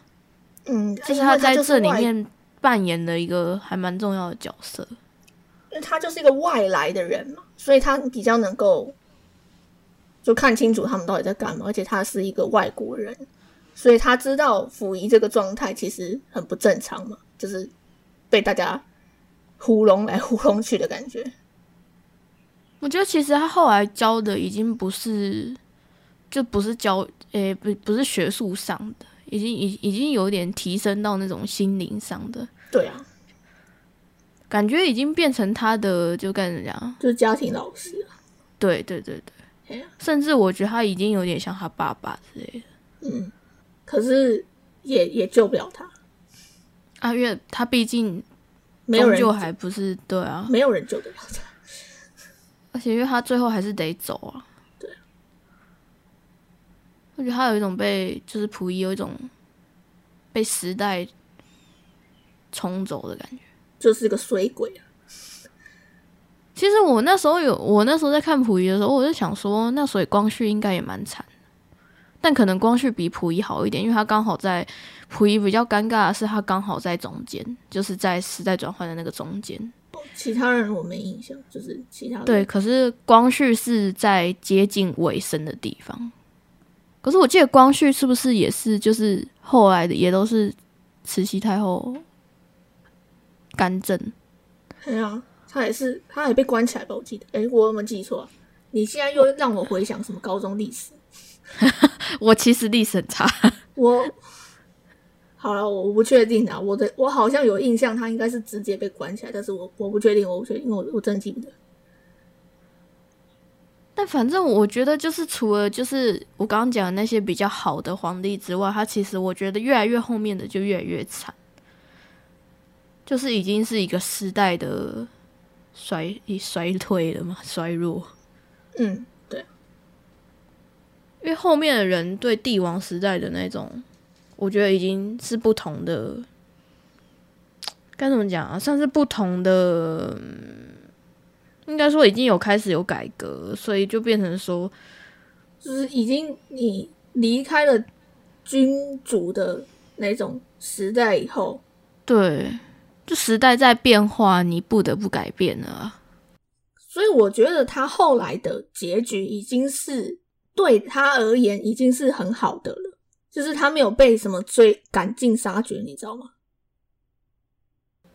嗯，就是他在这里面扮演的一个还蛮重要的角色。因为他就是一个外来的人嘛，所以他比较能够就看清楚他们到底在干嘛，而且他是一个外国人。所以他知道溥仪这个状态其实很不正常嘛，就是被大家糊弄来糊弄去的感觉。我觉得其实他后来教的已经不是，就不是教，诶，不不是学术上的，已经已已经有点提升到那种心灵上的。对啊，感觉已经变成他的，就跟人家就是家庭老师。对对对对，甚至我觉得他已经有点像他爸爸之类的。嗯。可是也也救不了他，阿月他毕竟没有人救，还不是对啊，没有人救得了他，而且因为他最后还是得走啊。对，我觉得他有一种被就是溥仪有一种被时代冲走的感觉，就是个水鬼啊。其实我那时候有，我那时候在看溥仪的时候，我就想说，那所以光绪应该也蛮惨。但可能光绪比溥仪好一点，因为他刚好在溥仪比较尴尬的是，他刚好在中间，就是在时代转换的那个中间。其他人我没印象，就是其他对。可是光绪是在接近尾声的地方。可是我记得光绪是不是也是就是后来的也都是慈禧太后干政？对啊，他也是，他也被关起来吧？我记得，哎，我有没有记错？你现在又让我回想什么高中历史？我其实历史很差。我好了，我不确定啊。我的我好像有印象，他应该是直接被关起来，但是我我不确定，我不确定，因为我我真的记不得。但反正我觉得，就是除了就是我刚刚讲的那些比较好的皇帝之外，他其实我觉得越来越后面的就越来越惨，就是已经是一个时代的衰衰退了嘛，衰弱。嗯。对因为后面的人对帝王时代的那种，我觉得已经是不同的，该怎么讲啊？算是不同的，应该说已经有开始有改革，所以就变成说，就是已经你离开了君主的那种时代以后，对，就时代在变化，你不得不改变了。所以我觉得他后来的结局已经是对他而言已经是很好的了，就是他没有被什么追赶尽杀绝，你知道吗？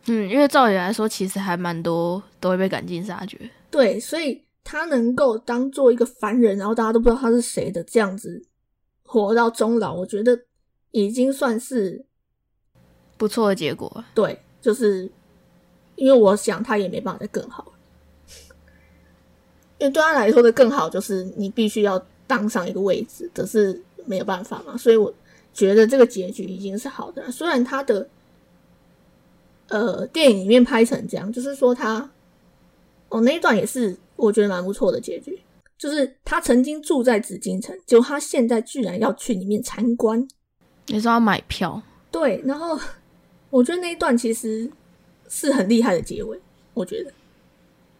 嗯，因为照理来说，其实还蛮多都会被赶尽杀绝。对，所以他能够当做一个凡人，然后大家都不知道他是谁的这样子活到终老，我觉得已经算是不错的结果。对，就是因为我想他也没办法再更好，因为对他来说的更好就是你必须要当上一个位置，可是没有办法嘛。所以我觉得这个结局已经是好的，虽然他的。呃，电影里面拍成这样，就是说他，哦，那一段也是我觉得蛮不错的结局，就是他曾经住在紫禁城，结果他现在居然要去里面参观，你说要买票？对，然后我觉得那一段其实是很厉害的结尾，我觉得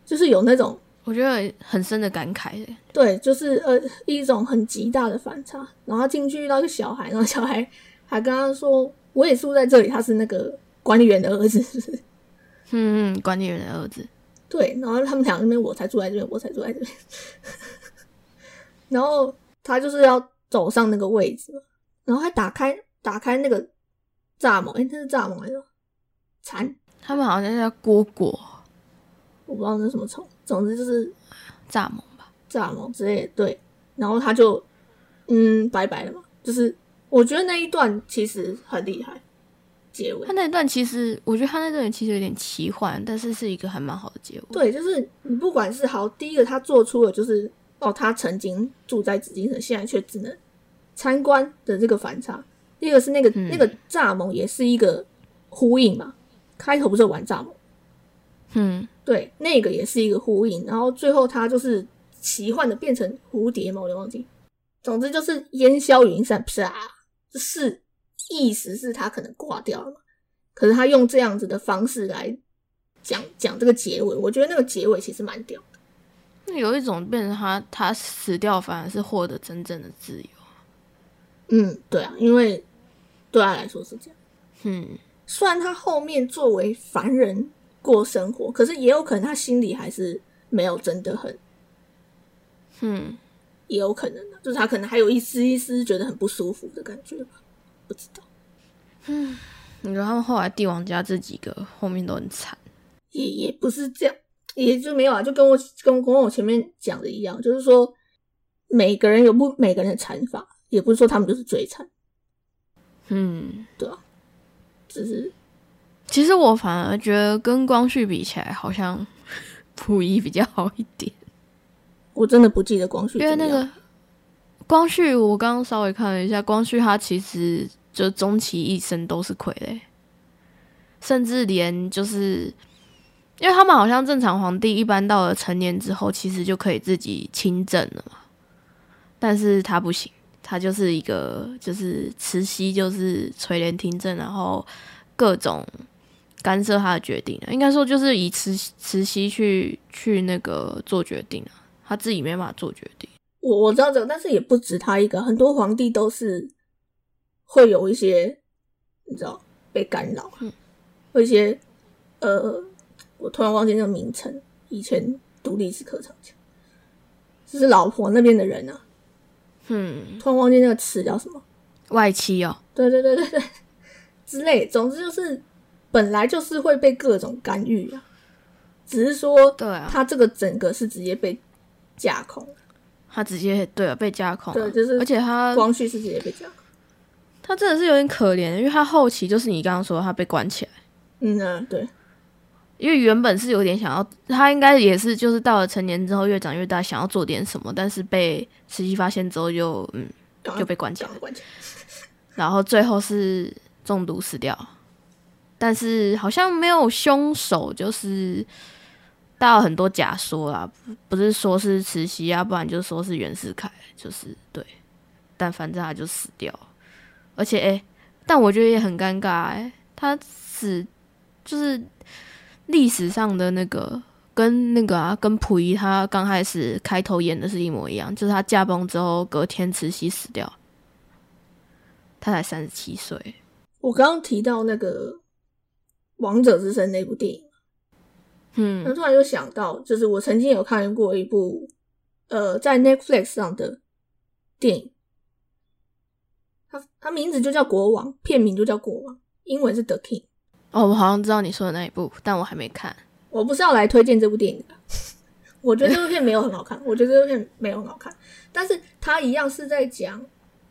就是有那种我觉得很深的感慨，对，就是呃一种很极大的反差，然后进去遇到一个小孩，然后小孩还跟他说，我也住在这里，他是那个。管理员的儿子，嗯嗯，管理员的儿子，对，然后他们俩那边，我才住在这边，我才住在这边，然后他就是要走上那个位置，然后还打开打开那个蚱蜢，哎，这是蚱蜢还是蚕？他们好像叫蝈蝈，我不知道那什么虫，总之就是蚱蜢吧，蚱蜢之类的，对，然后他就嗯，拜拜了嘛，就是我觉得那一段其实很厉害。结尾，他那一段其实，我觉得他那段其实有点奇幻，但是是一个还蛮好的结尾。对，就是你不管是好，第一个他做出了就是哦，他曾经住在紫禁城，现在却只能参观的这个反差。第二个是那个那个蚱蜢也是一个呼应嘛，开头不是玩蚱蜢，嗯，对，那个也是一个呼应，然后最后他就是奇幻的变成蝴蝶嘛，我忘记。总之就是烟消云散，啪，是。意思是他可能挂掉了嘛？可是他用这样子的方式来讲讲这个结尾，我觉得那个结尾其实蛮屌的。那有一种变成他他死掉，反而是获得真正的自由。嗯，对啊，因为对他来说是这样。嗯，虽然他后面作为凡人过生活，可是也有可能他心里还是没有真的很……嗯，也有可能的，就是他可能还有一丝一丝觉得很不舒服的感觉吧。不知道，嗯，你说他们后来帝王家这几个后面都很惨，也也不是这样，也就没有啊，就跟我跟跟我前面讲的一样，就是说每个人有不每个人的惨法，也不是说他们就是最惨，嗯，对啊，只是。其实我反而觉得跟光绪比起来，好像溥仪比较好一点，我真的不记得光绪，因为那个。光绪，我刚刚稍微看了一下，光绪他其实就终其一生都是傀儡，甚至连就是，因为他们好像正常皇帝一般到了成年之后，其实就可以自己亲政了嘛，但是他不行，他就是一个就是慈禧就是垂帘听政，然后各种干涉他的决定，应该说就是以慈慈禧去去那个做决定啊，他自己没办法做决定。我我知道这个，但是也不止他一个，很多皇帝都是会有一些，你知道被干扰，嗯，有一些呃，我突然忘记那个名称，以前读历史课程讲，就是老婆那边的人啊，嗯，突然忘记那个词叫什么，外戚哦，对对对对对，之类，总之就是本来就是会被各种干预啊，只是说，对啊，他这个整个是直接被架空。他直接对啊被架空，对，就是而且他光绪是直接被架空，他真的是有点可怜，因为他后期就是你刚刚说他被关起来，嗯啊对，因为原本是有点想要，他应该也是就是到了成年之后越长越大，想要做点什么，但是被慈禧发现之后就嗯就被关起来，然后最后是中毒死掉，但是好像没有凶手，就是。大有很多假说啦，不是说是慈禧啊，不然就说是袁世凯，就是对，但反正他就死掉，而且哎，但我觉得也很尴尬哎，他死就是历史上的那个跟那个啊，跟溥仪他刚开始开头演的是一模一样，就是他驾崩之后隔天慈禧死掉，他才三十七岁。我刚刚提到那个《王者之声》那部电影。嗯我突然就想到，就是我曾经有看过一部呃在 Netflix 上的电影，它它名字就叫《国王》，片名就叫《国王》，英文是 The King。哦，我好像知道你说的那一部，但我还没看。我不是要来推荐这部电影的，我觉得这部片没有很好看，我觉得这部片没有很好看，但是它一样是在讲，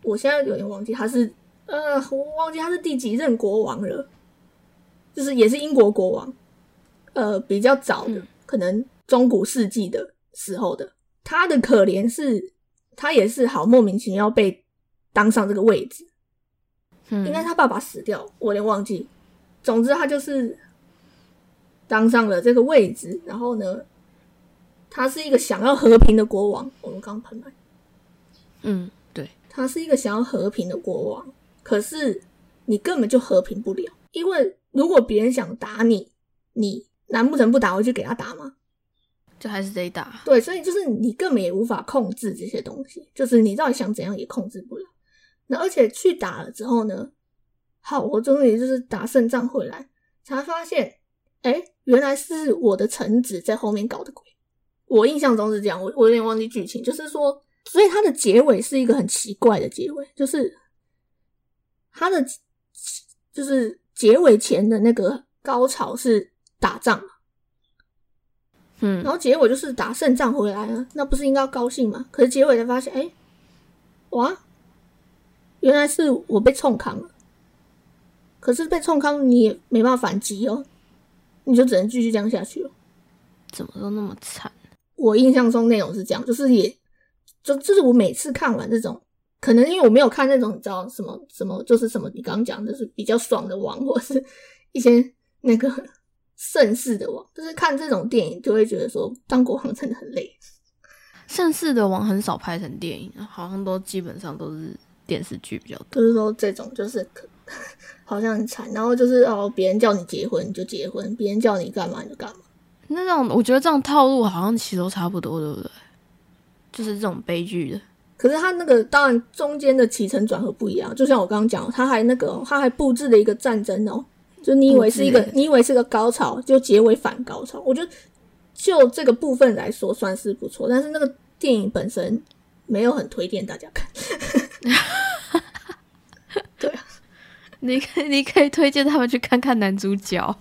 我现在有点忘记他是呃，我忘记他是第几任国王了，就是也是英国国王，呃，比较早的，嗯可能中古世纪的时候的，他的可怜是，他也是好莫名其妙被当上这个位置，嗯，应该他爸爸死掉，我有点忘记。总之，他就是当上了这个位置，然后呢，他是一个想要和平的国王。我们刚喷来，嗯，对，他是一个想要和平的国王，可是你根本就和平不了，因为如果别人想打你，你难不成不打回去给他打吗？就还是得打。对，所以就是你根本也无法控制这些东西，就是你到底想怎样也控制不了。那而且去打了之后呢，好，我终于就是打胜仗回来，才发现，哎，原来是我的臣子在后面搞的鬼。我印象中是这样，我我有点忘记剧情，就是说，所以它的结尾是一个很奇怪的结尾，就是它的就是结尾前的那个高潮是打仗嘛。嗯然后结尾就是打胜仗回来了，那不是应该要高兴吗？可是结尾才发现，哎，哇，原来是我被冲康了。可是被冲康你也没办法反击哦，你就只能继续这样下去了。怎么都那么惨？我印象中内容是这样，就是也就就是我每次看完这种，可能因为我没有看那种你知道什么什么，就是什么你刚刚讲就是比较爽的网，或是一些那个 盛世的网，就是看这种电影就会觉得说当国王真的很累。盛世的王很少拍成电影，好像都基本上都是电视剧比较多。就是说这种就是可好像很惨，然后就是哦，别人叫你结婚你就结婚，别人叫你干嘛你就干嘛。那这样，我觉得这种套路好像其实都差不多，对不对？就是这种悲剧的。可是他那个当然中间的起承转合不一样，就像我刚刚讲，他还那个哦他还布置了一个战争哦，就你以为是一个你以为是个高潮，就结尾反高潮。我觉得就这个部分来说算是不错，但是那个电影本身没有很推荐大家看。对啊，你可以你可以推荐他们去看看男主角。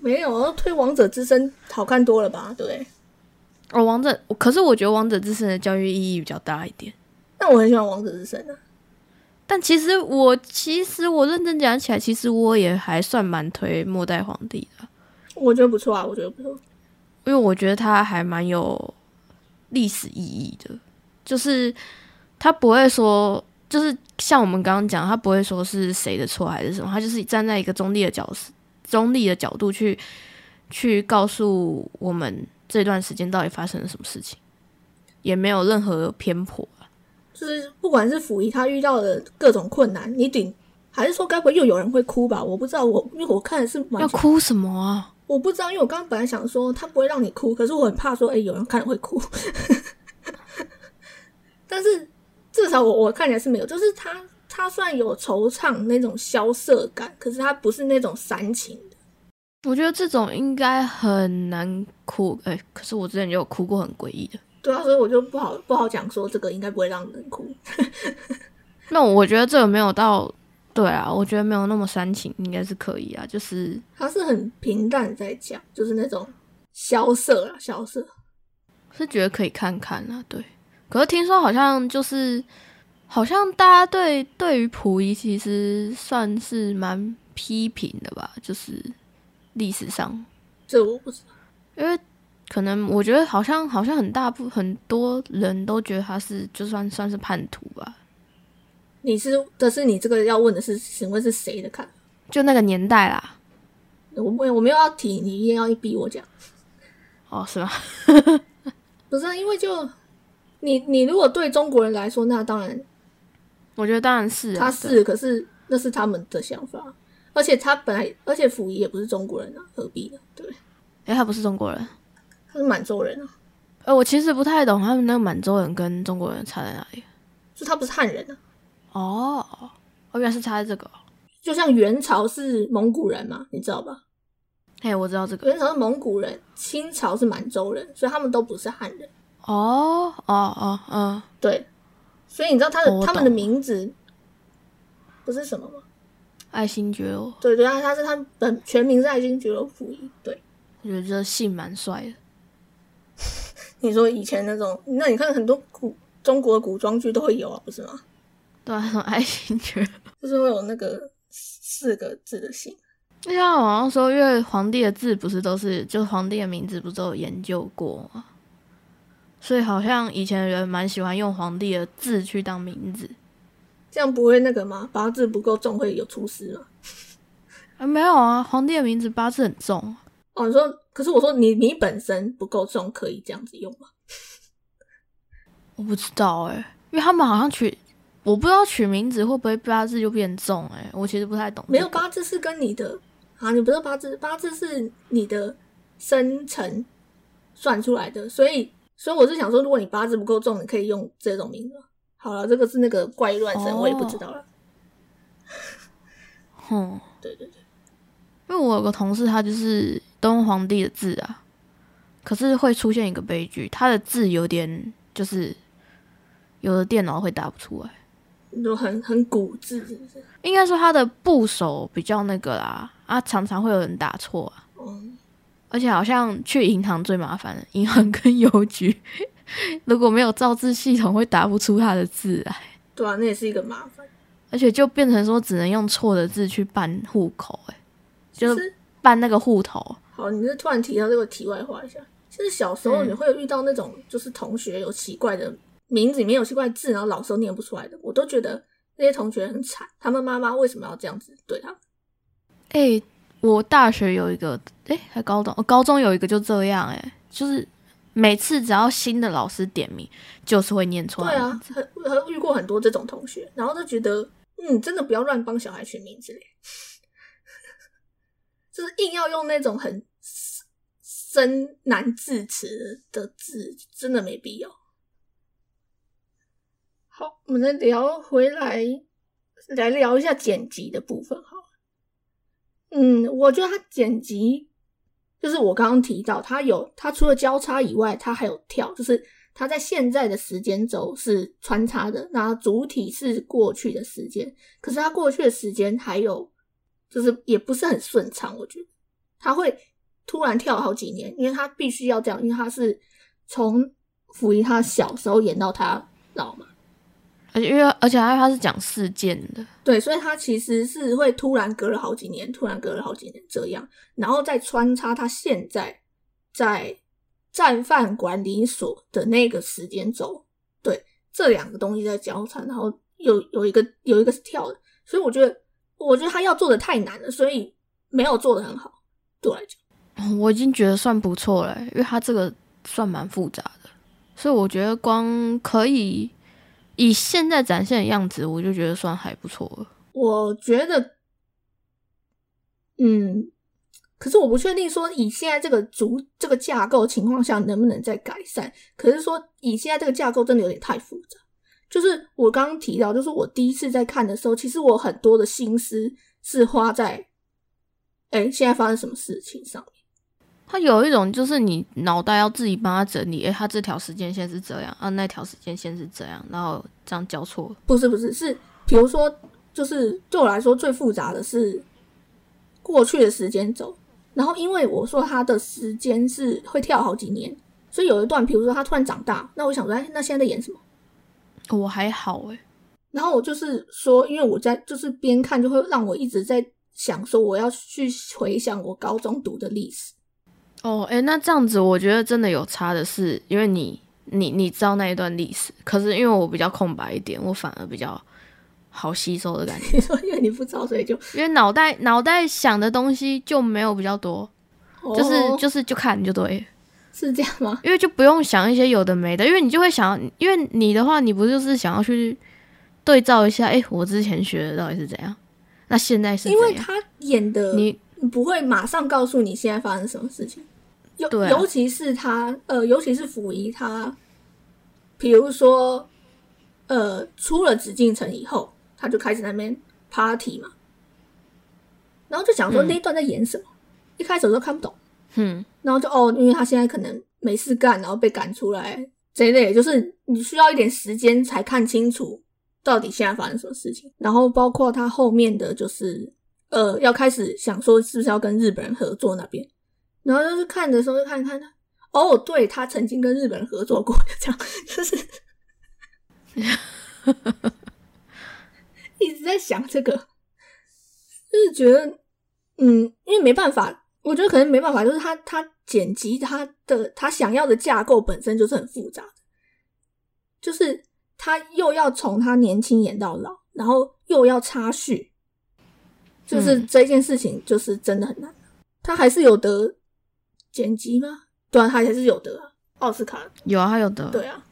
没有推《王者之声》好看多了吧？对不对？哦，王者，可是我觉得王者之声的教育意义比较大一点。那我很喜欢《王者之声》啊。但其实我其实我认真讲起来，其实我也还算蛮推末代皇帝的，我觉得不错啊，我觉得不错。因为我觉得他还蛮有历史意义的，就是他不会说，就是像我们刚刚讲，他不会说是谁的错还是什么，他就是站在一个中立的角色中立的角度去去告诉我们这段时间到底发生了什么事情，也没有任何偏颇。就是不管是溥仪他遇到的各种困难，你顶还是说该不会又有人会哭吧？我不知道，我因为我看的是要哭什么啊？我不知道，因为我刚刚本来想说他不会让你哭，可是我很怕说，哎、有人看了会哭。但是至少我我看起来是没有，就是他他算有惆怅那种萧瑟感，可是他不是那种煽情的。我觉得这种应该很难哭，哎、可是我之前就有哭过很诡异的。对啊，所以我就不好不好讲说这个应该不会让人哭。那我觉得这个没有到，对啊，我觉得没有那么煽情，应该是可以啊。就是他是很平淡在讲，就是那种萧瑟啊，萧瑟。是觉得可以看看啊，对。可是听说好像就是，好像大家对对于溥仪其实算是蛮批评的吧，就是历史上，这我不知道。因为可能我觉得好像好像很大部很多人都觉得他是就算算是叛徒吧，你是，但是你这个要问的是，请问是谁的看法？就那个年代啦。我没有我没有要提，你一定要逼我讲。哦，是吗？不是、啊，因为就你你如果对中国人来说，那当然我觉得当然是、啊，他是，可是那是他们的想法。而且他本来，而且溥仪也不是中国人啊，何必呢？对，诶，他不是中国人。他是满洲人啊，呃，我其实不太懂他们那个满洲人跟中国人差在哪里。就他不是汉人啊。哦，哦，原来是差在这个哦。就像元朝是蒙古人嘛，你知道吧？哎，我知道这个。元朝是蒙古人，清朝是满洲人，所以他们都不是汉人。哦哦哦，嗯，对。所以你知道他的我他们的名字不是什么吗？爱新觉罗，对对啊，他是他本全名是爱新觉罗溥仪。对，我觉得这姓蛮帅的。你说以前那种，那你看很多古中国的古装剧都会有啊，不是吗？对啊，什么爱新觉罗。就是会有那个四个字的姓。因为他好像说，因为皇帝的字不是都是，就皇帝的名字不是都有研究过吗？所以好像以前的人蛮喜欢用皇帝的字去当名字。这样不会那个吗？八字不够重会有出师吗？啊，没有啊，皇帝的名字八字很重。哦，你说，可是我说你你本身不够重，可以这样子用吗？我不知道哎、因为他们好像取，我不知道取名字会不会八字就变重哎、我其实不太懂、没有，八字是跟你的啊，你不是八字，八字是你的生辰算出来的，所以所以我是想说，如果你八字不够重，你可以用这种名字。好了，这个是那个怪异乱神，哦我也不知道了。哼，对对对，因为我有个同事，他就是东皇帝的字啊，可是会出现一个悲剧，他的字有点就是有的电脑会打不出来。就很很古字是不是？应该说他的部首比较那个啦，啊，常常会有人打错啊，嗯，而且好像去银行最麻烦的，银行跟邮局 如果没有造字系统，会打不出他的字来，对啊，那也是一个麻烦。而且就变成说只能用错的字去办户口、欸，就其实办那个户头。好，你是突然提到这个题外话一下，其实小时候嗯你会有遇到那种就是同学有奇怪的名字里面有奇怪的字，然后老师都念不出来的，我都觉得那些同学很惨，他们妈妈为什么要这样子对他们？哎、我大学有一个，哎、还高中，我高中有一个就这样、哎，就是每次只要新的老师点名，就是会念错他对啊很很遇过很多这种同学，然后就觉得，嗯，真的不要乱帮小孩取名字嘞，就是硬要用那种很深难字词的字，真的没必要。好，我们再聊回来，来聊一下剪辑的部分好了。嗯，我觉得他剪辑就是我刚刚提到，他有他除了交叉以外，他还有跳，就是他在现在的时间轴是穿插的，那主体是过去的时间，可是他过去的时间还有就是也不是很顺畅，我觉得。他会突然跳好几年，因为他必须要这样，因为他是从溥仪他小时候演到他老嘛，而且因为而且他是讲事件的，对，所以他其实是会突然隔了好几年，突然隔了好几年这样，然后再穿插他现在在战犯管理所的那个时间轴，对，这两个东西在交叉，然后有有一个有一个是跳的，所以我觉得我觉得他要做的太难了，所以没有做的很好，对我来讲。我已经觉得算不错了、因为他这个算蛮复杂的，所以我觉得光可以以现在展现的样子，我就觉得算还不错了。我觉得，嗯，可是我不确定说以现在这个主这个架构情况下能不能再改善。可是说以现在这个架构真的有点太复杂。就是我刚刚提到，就是我第一次在看的时候，其实我很多的心思是花在，哎、现在发生什么事情上面。它有一种就是你脑袋要自己帮他整理，诶，他这条时间线是这样啊，那条时间线是这样，然后这样交错。不是不是，是比如说，就是对我来说最复杂的是过去的时间轴。然后因为我说他的时间是会跳好几年，所以有一段，比如说他突然长大，那我想说，哎，那现在在演什么？我还好诶，然后我就是说，因为我在就是边看就会让我一直在想说，我要去回想我高中读的历史。哦，诶，那这样子我觉得真的有差的是，因为你你你知道那一段历史，可是因为我比较空白一点，我反而比较好吸收的感觉，你说因为你不知道，所以就因为脑袋脑袋想的东西就没有比较多，就是哦就是就看就对。是这样吗？因为就不用想一些有的没的，因为你就会想，因为你的话，你不就是想要去对照一下，诶，我之前学的到底是怎样，那现在是？因为他演的你不会马上告诉你现在发生什么事情，尤、啊尤其是他呃，尤其是溥仪他，比如说呃，出了紫禁城以后，他就开始那边 party 嘛，然后就想说嗯。那一段在演什么，一开始我都看不懂，嗯。然后就哦，因为他现在可能没事干，然后被赶出来这一类，就是你需要一点时间才看清楚到底现在发生什么事情。然后包括他后面的就是呃，要开始想说是不是要跟日本人合作那边，然后就是看的时候就看看他，哦，对他曾经跟日本人合作过，就这样，就是 一直在想这个，就是觉得嗯，因为没办法，我觉得可能没办法，就是他他剪辑他的他想要的架构本身就是很复杂的，就是他又要从他年轻演到老，然后又要插叙，就是嗯这件事情就是真的很难。他还是有得剪辑吗？对啊，他还是有的啊，奥斯卡。有啊，他有的。对啊，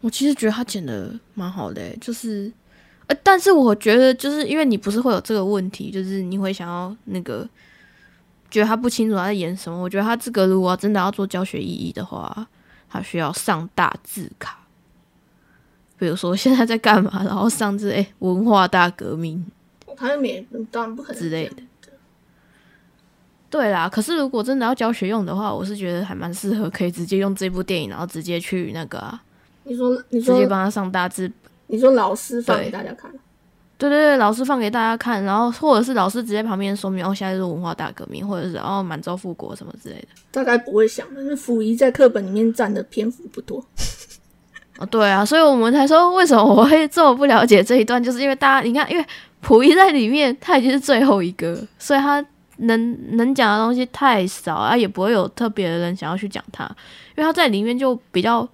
我其实觉得他剪的蛮好的、欸，就是，呃，但是我觉得就是因为你不是会有这个问题，就是你会想要那个觉得他不清楚他在演什么。我觉得他这个如果真的要做教学意义的话，他需要上大字卡，比如说现在在干嘛，然后上这哎、文化大革命他就没当然不可能之类的。对啦，可是如果真的要教学用的话，我是觉得还蛮适合，可以直接用这部电影，然后直接去那个啊，你说你说直接帮他上大字你说老师放给大家看，对对对，老师放给大家看，然后或者是老师直接旁边说明，哦，现在是文化大革命，或者是哦满洲复国什么之类的。大概不会想的，因为溥仪在课本里面占的篇幅不多。哦，对啊，所以我们才说为什么我会这么不了解这一段，就是因为大家你看，因为溥仪在里面，他已经是最后一个，所以他能能讲的东西太少啊，也不会有特别的人想要去讲他，因为他在里面就比较，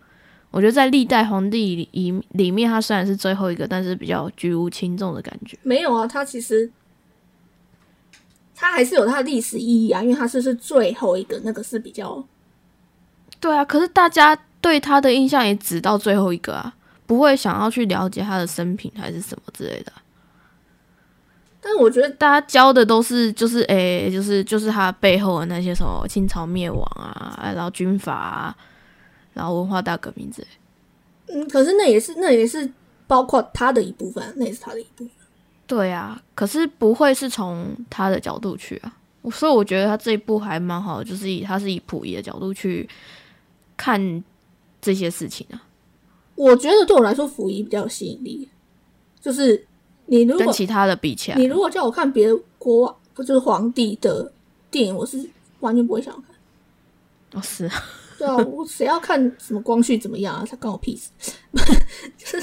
我觉得在历代皇帝里里里面，他虽然是最后一个，但是比较举无轻重的感觉。没有啊，他其实他还是有他的历史意义啊，因为他是是最后一个，那个是比较对啊，可是大家对他的印象也只到最后一个啊，不会想要去了解他的生平还是什么之类的啊。但是我觉得大家教的都是就是诶、就是就是他背后的那些什么清朝灭亡啊，然后军阀啊，然后文化大革命之类的。嗯，可是那也是那也是包括他的一部分，那也是他的一部分。对啊，可是不会是从他的角度去啊，所以我觉得他这一部还蛮好的，就是以他是以溥仪的角度去看这些事情啊，我觉得对我来说，溥仪比较有吸引力，就是你如果跟其他的比起来你，如果叫我看别的国王，不就是皇帝的电影，我是完全不会想要看。哦是啊，对啊，我谁要看什么光绪怎么样啊？他关我屁事。就是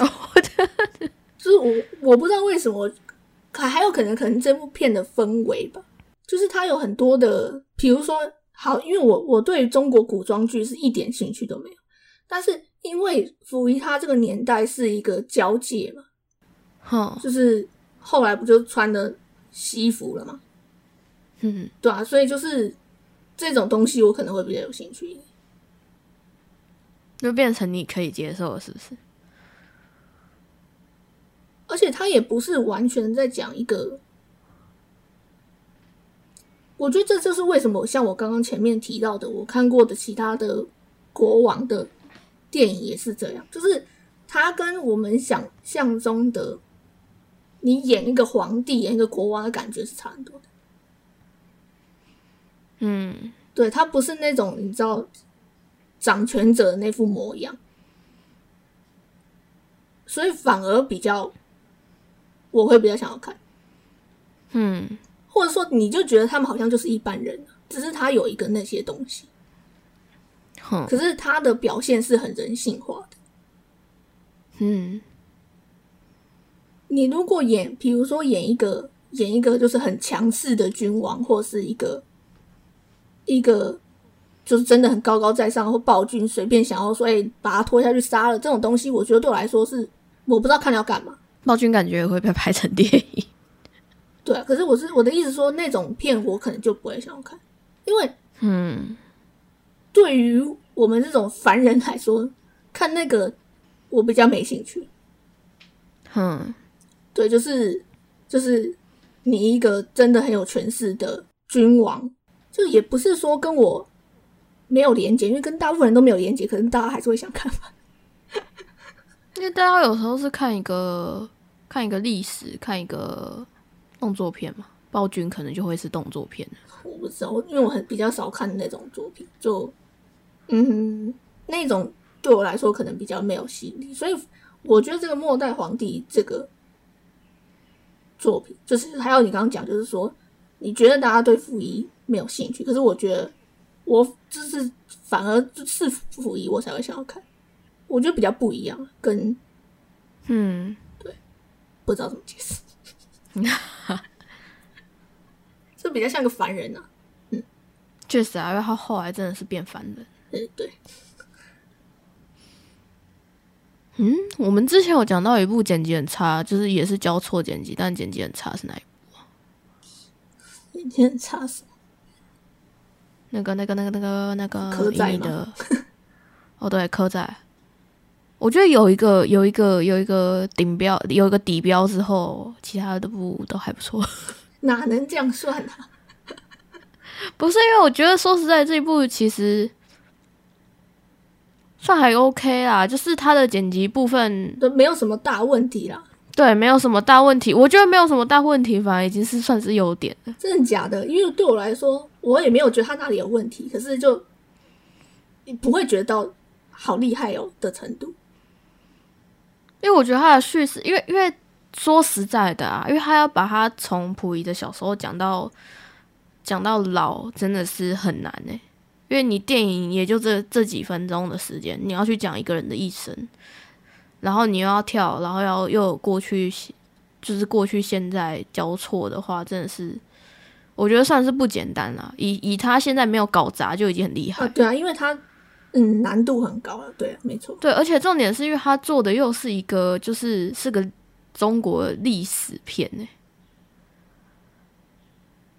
就是我我不知道为什么，还还有可能可能这部片的氛围吧，就是它有很多的，比如说好，因为我我对于中国古装剧是一点兴趣都没有，但是因为溥仪他这个年代是一个交界嘛，哼，就是后来不就穿的西服了吗，嗯，对啊，所以就是这种东西我可能会比较有兴趣。就变成你可以接受了，是不是？而且他也不是完全在讲一个，我觉得这就是为什么像我刚刚前面提到的，我看过的其他的国王的电影也是这样，就是他跟我们想象中的你演一个皇帝、演一个国王的感觉是差很多的。嗯，对他不是那种你知道掌权者的那副模样，所以反而比较我会比较想要看。嗯，或者说你就觉得他们好像就是一般人，只是他有一个那些东西，哼，可是他的表现是很人性化的。嗯，你如果演，比如说演一个演一个就是很强势的君王，或是一个一个就是真的很高高在上或暴君，随便想要说哎、把他拖下去杀了这种东西，我觉得对我来说是我不知道看了要干嘛。暴君感觉会被拍成电影。对啊，可是我是我的意思说，那种片我可能就不会想要看，因为嗯，对于我们这种凡人来说，看那个我比较没兴趣。哼，对，就是就是你一个真的很有权势的君王，就也不是说跟我没有连接，因为跟大部分人都没有连接，可能大家还是会想看吧。因为大家有时候是看一个看一个历史，看一个动作片嘛，暴君可能就会是动作片。我不知道，因为我很比较少看那种作品，就嗯，那种对我来说可能比较没有吸引力，所以我觉得这个末代皇帝这个作品，就是还有你刚刚讲，就是说你觉得大家对溥仪没有兴趣，可是我觉得我就是反而就是溥仪我才会想要看，我觉得比较不一样，跟嗯。对，不知道怎么解释，这比较像个凡人啊，确实啊，因为他后来真的是变凡人。嗯，对，嗯，我们之前有讲到一部剪辑很差，就是也是交错剪辑，但剪辑很差是哪一部？啊？剪辑很差是，那个、那个、那个、那个、那个科仔的。哦，对，科仔。我觉得有一个、有一个、有一个顶标，有一个底标之后，其他的部都还不错。哪能这样算啊？不是因为我觉得说实在，这一部其实算还 OK 啦，就是它的剪辑部分，都没有什么大问题啦，对，没有什么大问题。我觉得没有什么大问题，反而已经是算是优点了。真的假的？因为对我来说，我也没有觉得他那里有问题，可是就你不会觉得到好厉害哦的程度。因为我觉得他的叙事，因为因为说实在的啊，因为他要把他从溥仪的小时候讲到讲到老，真的是很难呢。因为你电影也就这这几分钟的时间，你要去讲一个人的一生，然后你又要跳，然后要又过去，就是过去现在交错的话，真的是我觉得算是不简单啦。以以他现在没有搞砸就已经很厉害啊，。对啊，因为他嗯难度很高了，对啊，没错。对，而且重点是因为他做的又是一个，就是是个中国历史片呢，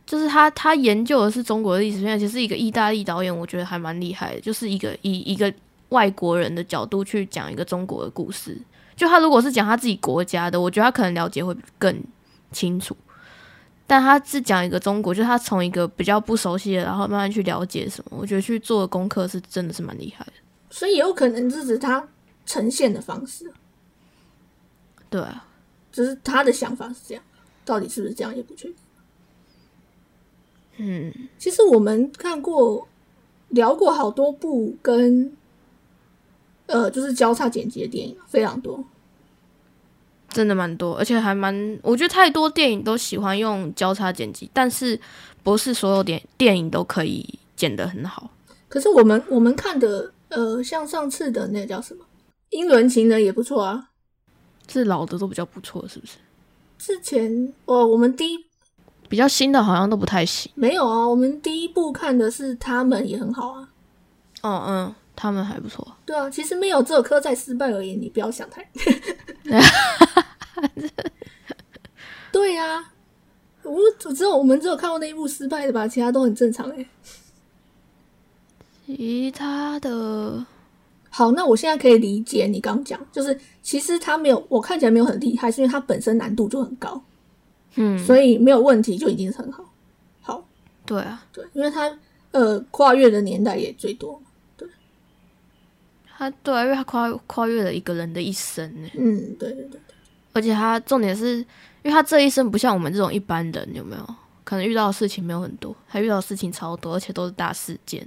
就是他他研究的是中国的历史片，其实是一个意大利导演，我觉得还蛮厉害的，就是一个以一个外国人的角度去讲一个中国的故事。就他如果是讲他自己国家的，我觉得他可能了解会更清楚。但他是讲一个中国，就是他从一个比较不熟悉的，然后慢慢去了解什么，我觉得去做的功课是真的是蛮厉害的。所以也有可能这只是他呈现的方式，对啊，只是他的想法是这样，到底是不是这样也不确定。嗯，其实我们看过、聊过好多部跟呃，就是交叉剪辑的电影，非常多。真的蛮多，而且还蛮，我觉得太多电影都喜欢用交叉剪辑，但是不是所有电电影都可以剪得很好。可是我们我们看的呃，像上次的那个叫什么《英伦情人》也不错啊。是老的都比较不错，是不是？之前哦，我们第一比较新的好像都不太行。没有啊，我们第一部看的是他们也很好啊。嗯嗯，他们还不错。对啊，其实没有只有科在失败而已，你不要想太。对呀、啊，我我只有我们只有看过那一部失败的吧，其他都很正常哎、其他的，好，那我现在可以理解你刚讲，就是其实他没有我看起来没有很厉害，是因为他本身难度就很高，嗯，所以没有问题就已经是很好。好，对啊，对，因为他呃跨越的年代也最多对。他对啊，因为他跨跨越了一个人的一生呢，嗯，对对对，而且他重点是，因为他这一生不像我们这种一般人，有没有？可能遇到的事情没有很多，他遇到的事情超多，而且都是大事件。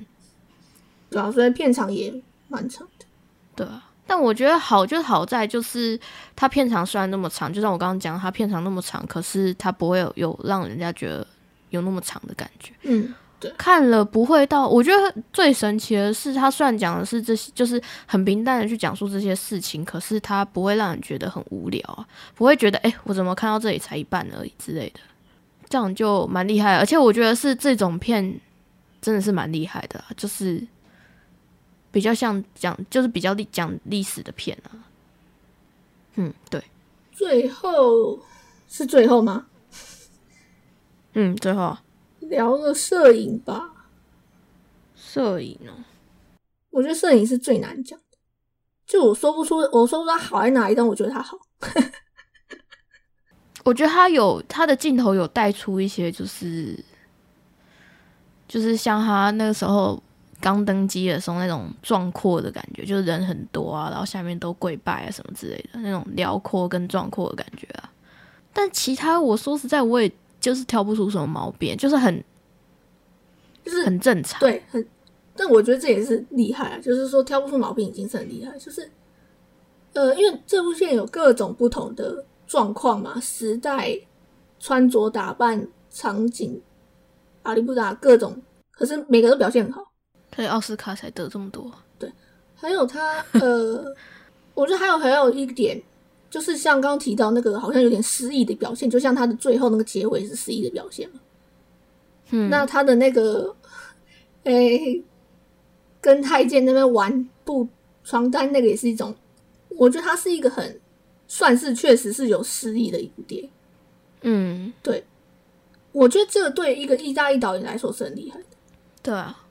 对啊，所以片长也蛮长的。对啊，但我觉得好就好在就是它片长虽然那么长，就像我刚刚讲，它片长那么长，可是它不会有有让人家觉得有那么长的感觉。嗯，对看了不会到，我觉得最神奇的是，它虽然讲的是这些，就是很平淡的去讲述这些事情，可是它不会让人觉得很无聊啊，不会觉得诶，我怎么看到这里才一半而已之类的，这样就蛮厉害。而且我觉得是这种片真的是蛮厉害的啊，就是比较像讲，就是比较历讲历史的片啊。嗯，对，最后是最后吗？嗯，最后啊聊个摄影吧，摄影哦，我觉得摄影是最难讲的。就我说不出，我说不出它好在哪里，但我觉得它好。我觉得它有它的镜头有带出一些，就是就是像他那个时候刚登基的时候那种壮阔的感觉，就是人很多啊，然后下面都跪拜啊什么之类的那种辽阔跟壮阔的感觉啊。但其他我说实在，我也就是挑不出什么毛病，就是很就是很正常。对，很，但我觉得这也是厉害啊，就是说挑不出毛病已经是很厉害。就是，呃，因为这部片有各种不同的状况嘛，时代、穿着打扮、场景、阿里布达各种，可是每个都表现很好。所以奥斯卡才得这么多。对还有他，呃，我觉得还有还有一点，就是像刚刚提到那个好像有点失忆的表现，就像他的最后那个结尾是失忆的表现嘛。嗯，那他的那个，诶、跟太监那边玩布床单，那个也是一种，我觉得他是一个很算是确实是有诗意的一部电影。嗯，对我觉得这个对一个意大利导演来说是很厉害的，对啊，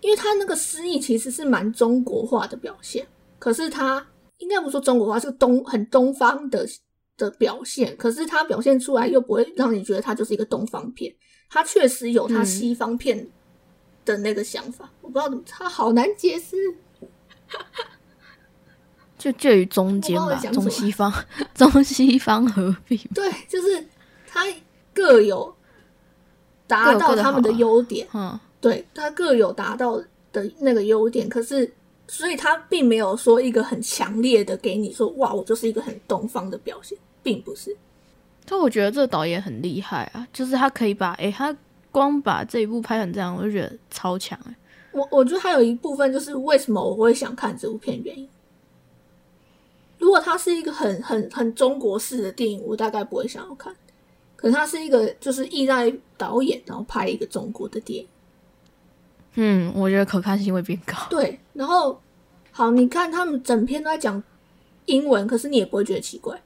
因为他那个诗意其实是蛮中国化的表现，可是他应该不说中国化，是东很东方的的表现，可是他表现出来又不会让你觉得他就是一个东方片，他确实有他嗯西方片的那个想法，我不知道怎么，他好难解释。就介于中间吧中西方 中西方合并。对，就是他各有达到他们的啊优点，嗯，对他各有达到的那个优点，可是所以他并没有说一个很强烈的给你说哇，我就是一个很东方的表现，并不是。但我觉得这个导演很厉害啊，就是他可以把，诶、他光把这一部拍成这样，我就觉得超强哎、我我觉得还有一部分就是为什么我会想看这部片原因。如果它是一个很很很中国式的电影，我大概不会想要看。可是它是一个就是意大利导演，然后拍一个中国的电影。嗯，我觉得可看性会变高。对，然后好，你看他们整篇都在讲英文，可是你也不会觉得奇怪，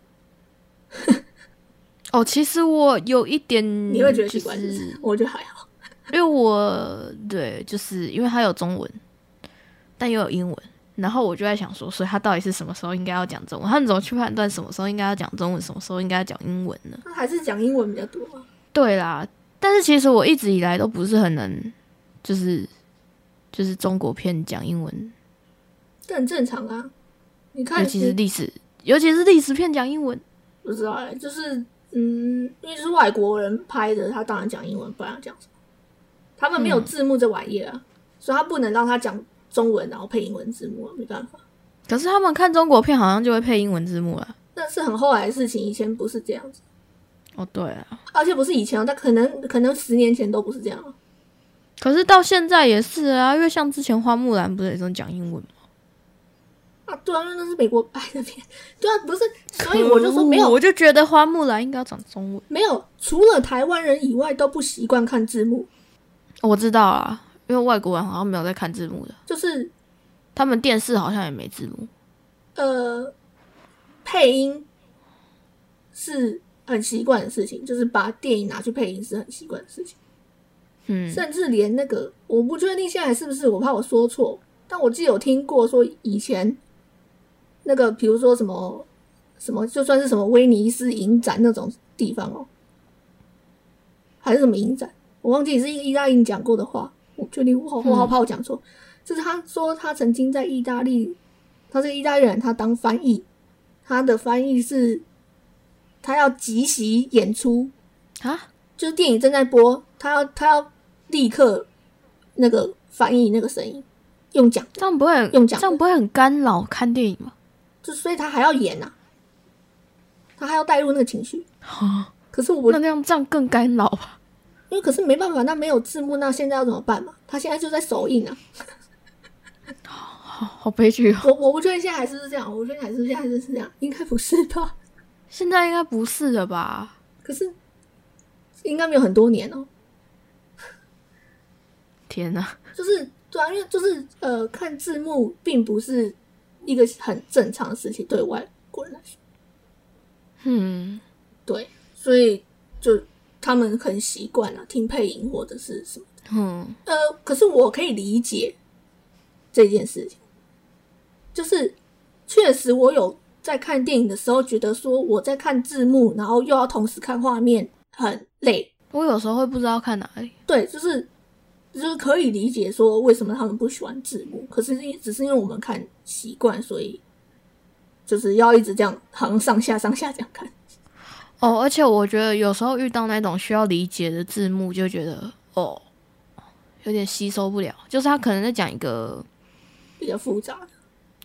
哦，其实我有一点，你会觉得奇怪，就是不是我觉得还好。因为我对，就是因为它有中文，但又有英文，然后我就在想说，所以他到底是什么时候应该要讲中文？他们怎么去判断什么时候应该要讲中文，什么时候应该要讲英文呢？那还是讲英文比较多啊。对啦，但是其实我一直以来都不是很能，就是就是中国片讲英文，这很正常啊。你看，尤其是历史，尤其是历史片讲英文。不知道哎、就是嗯，因为是外国人拍的，他当然讲英文，不然要讲什么？他们没有嗯字幕这玩意儿啊，所以他不能让他讲中文，然后配英文字幕啊，没办法。可是他们看中国片好像就会配英文字幕了。那是很后来的事情，以前不是这样子，哦，对啊，而且不是以前哦，但可能可能十年前都不是这样啊。可是到现在也是啊，因为像之前花木兰不是也是讲英文吗？啊，对啊，因为那是美国拍的片，对啊，不是，所以我就说没有我就觉得花木兰应该要讲中文。没有，除了台湾人以外都不习惯看字幕，我知道啊，因为外国人好像没有在看字幕的，就是他们电视好像也没字幕。呃，配音是很习惯的事情，就是把电影拿去配音是很习惯的事情，嗯，甚至连那个我不确定现在是不是，我怕我说错，但我记得有听过说以前那个，比如说什么什么，就算是什么威尼斯影展那种地方哦，还是什么影展，我忘记是一个意大利人讲过的话，我确定我好我好怕我讲错，就是他说他曾经在意大利，他是意大利人，他当翻译，他的翻译是他要即席演出，啊，就是电影正在播，他要他要立刻那个翻译那个声音，用讲，这样不会很用讲这样不会很干扰看电影吗？就所以他还要演呐、他还要带入那个情绪。啊，可是我那这样这样更干扰吧？因为可是没办法，那没有字幕，那现在要怎么办嘛？他现在就在首映啊，好好悲剧哦！我我不确定现在还是不是这样，我不确定还是不是现在还是是这样，应该不是吧？现在应该不是的吧？可是应该没有很多年哦、天哪！就是对啊，因为就是呃，看字幕并不是一个很正常的事情，对外国人来说，嗯，对，所以就他们很习惯了听配音或者是什么的。嗯，呃，可是我可以理解这件事情，就是确实我有在看电影的时候觉得说我在看字幕，然后又要同时看画面，很累。我有时候会不知道看哪里。对，就是就是可以理解说为什么他们不喜欢字幕，可是只是因为我们看习惯，所以就是要一直这样，好像上下上下这样看。哦，而且我觉得有时候遇到那种需要理解的字幕，就觉得哦，有点吸收不了。就是他可能在讲一个比较复杂的，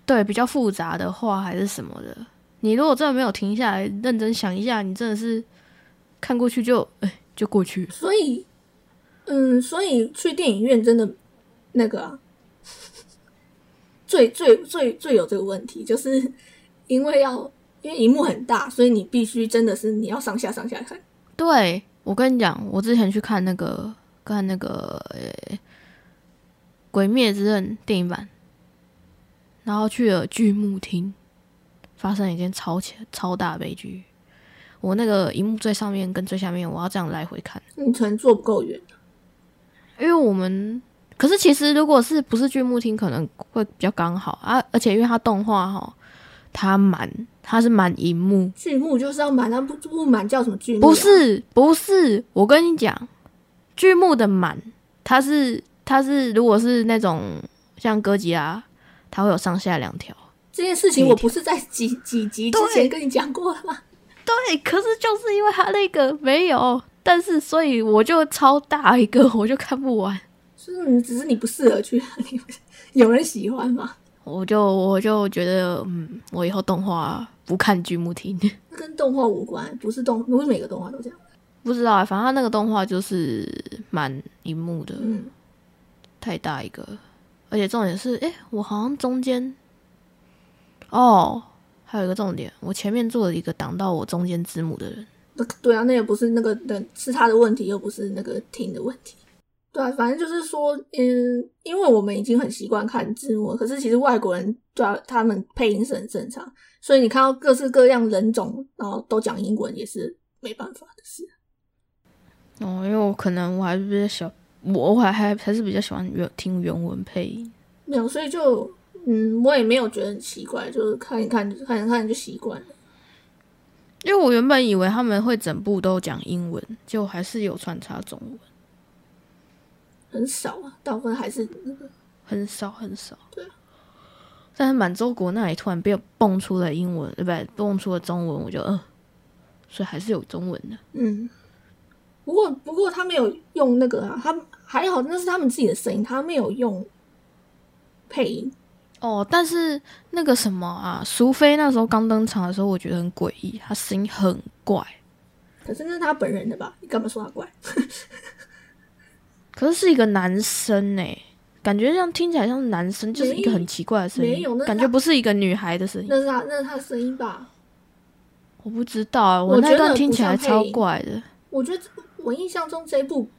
对比较复杂的话，还是什么的。你如果真的没有停下来认真想一下，你真的是看过去就哎就过去。所以，嗯，所以去电影院真的那个啊，最最最最有这个问题，就是因为要因为荧幕很大，所以你必须真的是你要上下上下看。对我跟你讲，我之前去看那个看那个呃《鬼灭之刃》电影版，然后去了剧幕厅，发生一件超前超大悲剧。我那个荧幕最上面跟最下面，我要这样来回看，你可能坐不够远，因为我们可是其实如果是不是剧目厅，可能会比较刚好啊，而且因为它动画哈，它满它是满银幕，剧目就是要满，那不不满叫什么剧目、啊？不，是不是，我跟你讲，剧目的满，它是它是如果是那种像哥吉拉，它会有上下两条。这件事情我不是在几几集之前跟你讲过了吗？对，可是就是因为它那个没有，但是所以我就超大一个，我就看不完，就是你只是你不适合去，你有人喜欢吗？我就我就觉得，嗯，我以后动画不看剧目厅。跟动画无关，不是动，不是每个动画都这样。不知道啊，反正他那个动画就是满荧幕的，嗯，太大一个，而且重点是，诶，我好像中间，哦，还有一个重点，我前面坐了一个挡到我中间字幕的人，那对啊，那也不是那个的，是他的问题，又不是那个听的问题。对啊，反正就是说，嗯，因为我们已经很习惯看字幕，可是其实外国人对啊，他们配音是很正常，所以你看到各式各样人种，然后都讲英文，也是没办法的事。哦，因为我可能我还是比较喜，我还还还是比较喜欢原听原文配音。没有，所以就嗯，我也没有觉得很奇怪，就是看一看，看一看就习惯了。因为我原本以为他们会整部都讲英文，就还是有穿插中文，很少啊，大部分还是那个很少很少。对啊，但是满洲国那里突然变蹦出了英文，对不对？蹦出了中文，我就呃，所以还是有中文的。嗯。不过不过他没有用那个啊，他还好，那是他们自己的声音，他没有用配音。哦，但是那个什么啊，苏菲那时候刚登场的时候，我觉得很诡异，她声音很怪。可是那是他本人的吧？你干嘛说他怪？可是是一个男生呢、感觉像听起来像是男生，就是一个很奇怪的声音没有那，感觉不是一个女孩的声音。那是他，那是他的声音吧？我不知道啊，我觉得那段听起来超怪的。我觉得我印象中这一部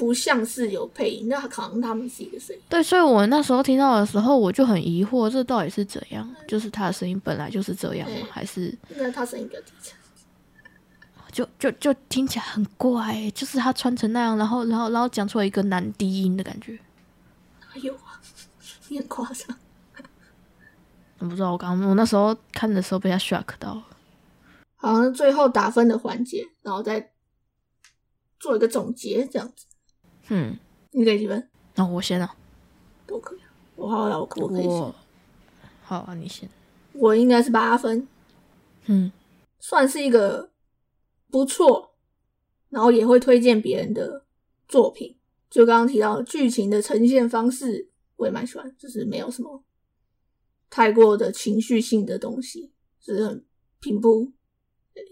不像是有配音，那可能他们自己的声音。对，所以我那时候听到的时候，我就很疑惑，这到底是怎样？就是他的声音本来就是这样吗？还是那他声音比较低沉。就就就听起来很怪？就是他穿成那样，然后然后然后讲出来一个男低音的感觉。哪有啊？你很夸张。我不知道，我刚我那时候看的时候被他 shock 到了。好，那最后打分的环节，然后再做一个总结，这样子。嗯，你给几分？那我先啊，都可以啊。我好了，我可以先我。好啊，你先。我应该是八分，嗯算是一个不错，然后也会推荐别人的作品。就刚刚提到剧情的呈现方式，我也蛮喜欢，就是没有什么太过的情绪性的东西，就是很平铺，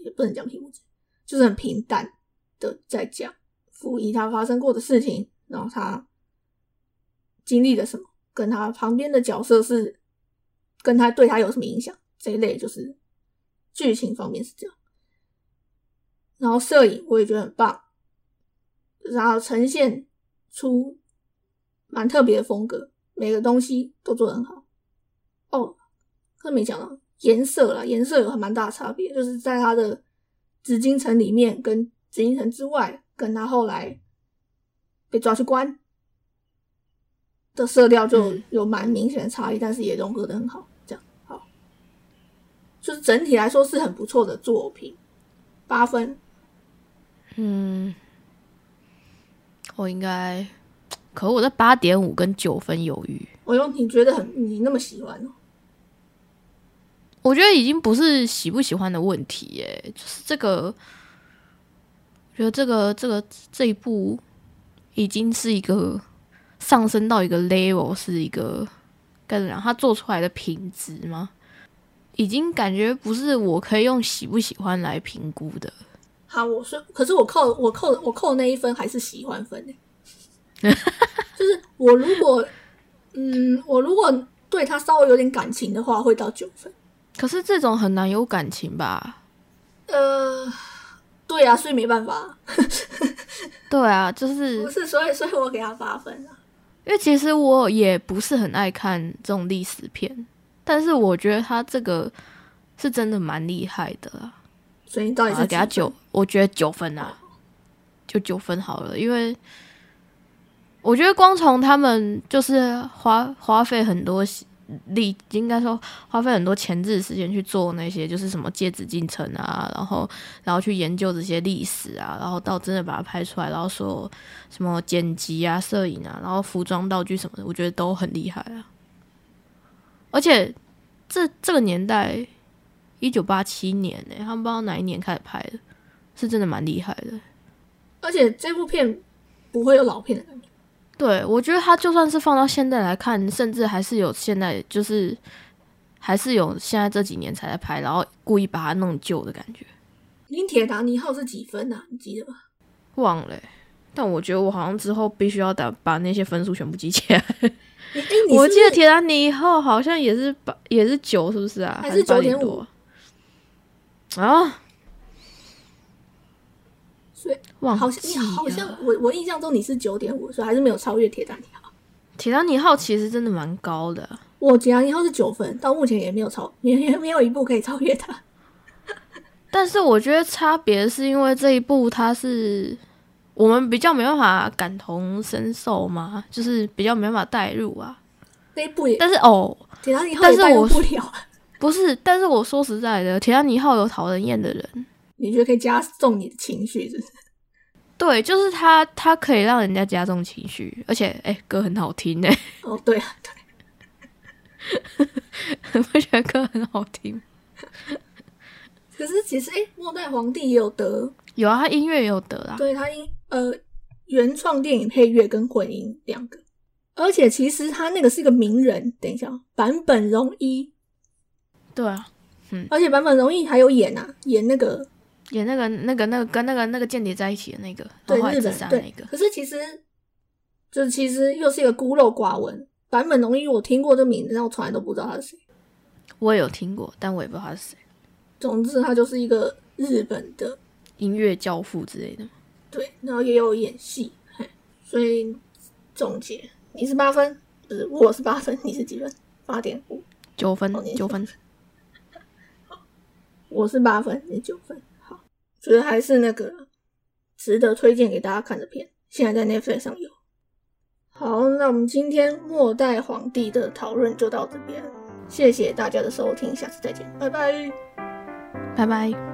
也不能讲平铺，就是很平淡的在讲溥仪他发生过的事情，然后他经历了什么，跟他旁边的角色是跟他对他有什么影响，这一类就是剧情方面是这样。然后摄影我也觉得很棒，然后呈现出蛮特别的风格，每个东西都做得很好。哦，刚没讲到颜色啦，颜色有蛮大的差别，就是在它的紫禁城里面跟紫禁城之外，跟他后来被抓去关的色调就嗯有蛮明显的差异，但是也融合的很好。这样好，就是整体来说是很不错的作品，八分。嗯，我应该，可我在八点五跟九分犹豫，我用你觉得很你那么喜欢哦？我觉得已经不是喜不喜欢的问题耶，就是这个，我觉得这个这个这一步已经是一个上升到一个 level，是一个该怎么讲，他做出来的品质吗？已经感觉不是我可以用喜不喜欢来评估的。好，我说，可是我扣我扣我扣那一分还是喜欢分呢。就是我如果，嗯，我如果对他稍微有点感情的话，会到九分。可是这种很难有感情吧？呃，对啊，所以没办法。对啊，就是不是，所以所以我给他八分啊。因为其实我也不是很爱看这种历史片，但是我觉得他这个是真的蛮厉害的啊。所以你到底是给他九？我觉得九分啊，就九分好了。因为我觉得光从他们就是花花费很多力，应该说花费很多前置时间去做那些，就是什么戒指进程啊，然后然后去研究这些历史啊，然后到真的把它拍出来，然后说什么剪辑啊、摄影啊，然后服装道具什么的，我觉得都很厉害啊。而且这这个年代。一九八七年呢，他们不知道哪一年开始拍的，是真的蛮厉害的。而且这部片不会有老片的感觉。对，我觉得他就算是放到现在来看，甚至还是有现在就是还是有现在这几年才在拍，然后故意把它弄旧的感觉。林铁达尼号是几分啊？你记得吗？忘了，但我觉得我好像之后必须要打把那些分数全部记起来。我记得铁达尼号好像也是八，也是九，是不是啊？还是九点五？啊，所以好像你好像我我印象中你是九点五，所以还是没有超越铁达尼号。铁达尼号其实真的蛮高的，我铁达尼号是九分，到目前也没有超，也也没有一部可以超越它。但是我觉得差别是因为这一部它是我们比较没办法感同身受嘛，就是比较没办法代入啊。那一部也，但是哦，铁达尼号也代入不了。不是，但是我说实在的，《铁达尼号》有讨人厌的人，你觉得可以加重你的情绪，是不是？对，就是他，他可以让人家加重情绪，而且，哎，歌很好听哎。哦，对啊，对，我觉得歌很好听。可是其实，哎，《末代皇帝》也有得，有啊，他音乐也有得啊。对他音，呃，原创电影配乐跟混音两个，而且其实他那个是一个名人，等一下，版本龙一。对啊，嗯，而且版本容易还有演啊，演那个演那个那个那个跟那个那个间谍在一起的那个，对日本那个。可是其实就是其实又是一个孤陋寡闻。坂本龙一我听过这名字，但我从来都不知道他是谁。我也有听过，但我也不知道他是谁。总之，他就是一个日本的音乐教父之类的。对，然后也有演戏，所以总结，你是八分，不是我是八分，你是几分？八点五，九分，九分。我是八分，你九分，好，觉得还是那个值得推荐给大家看的片，现在在 Netflix 上有。好，那我们今天末代皇帝的讨论就到这边，谢谢大家的收听，下次再见，拜拜，拜拜。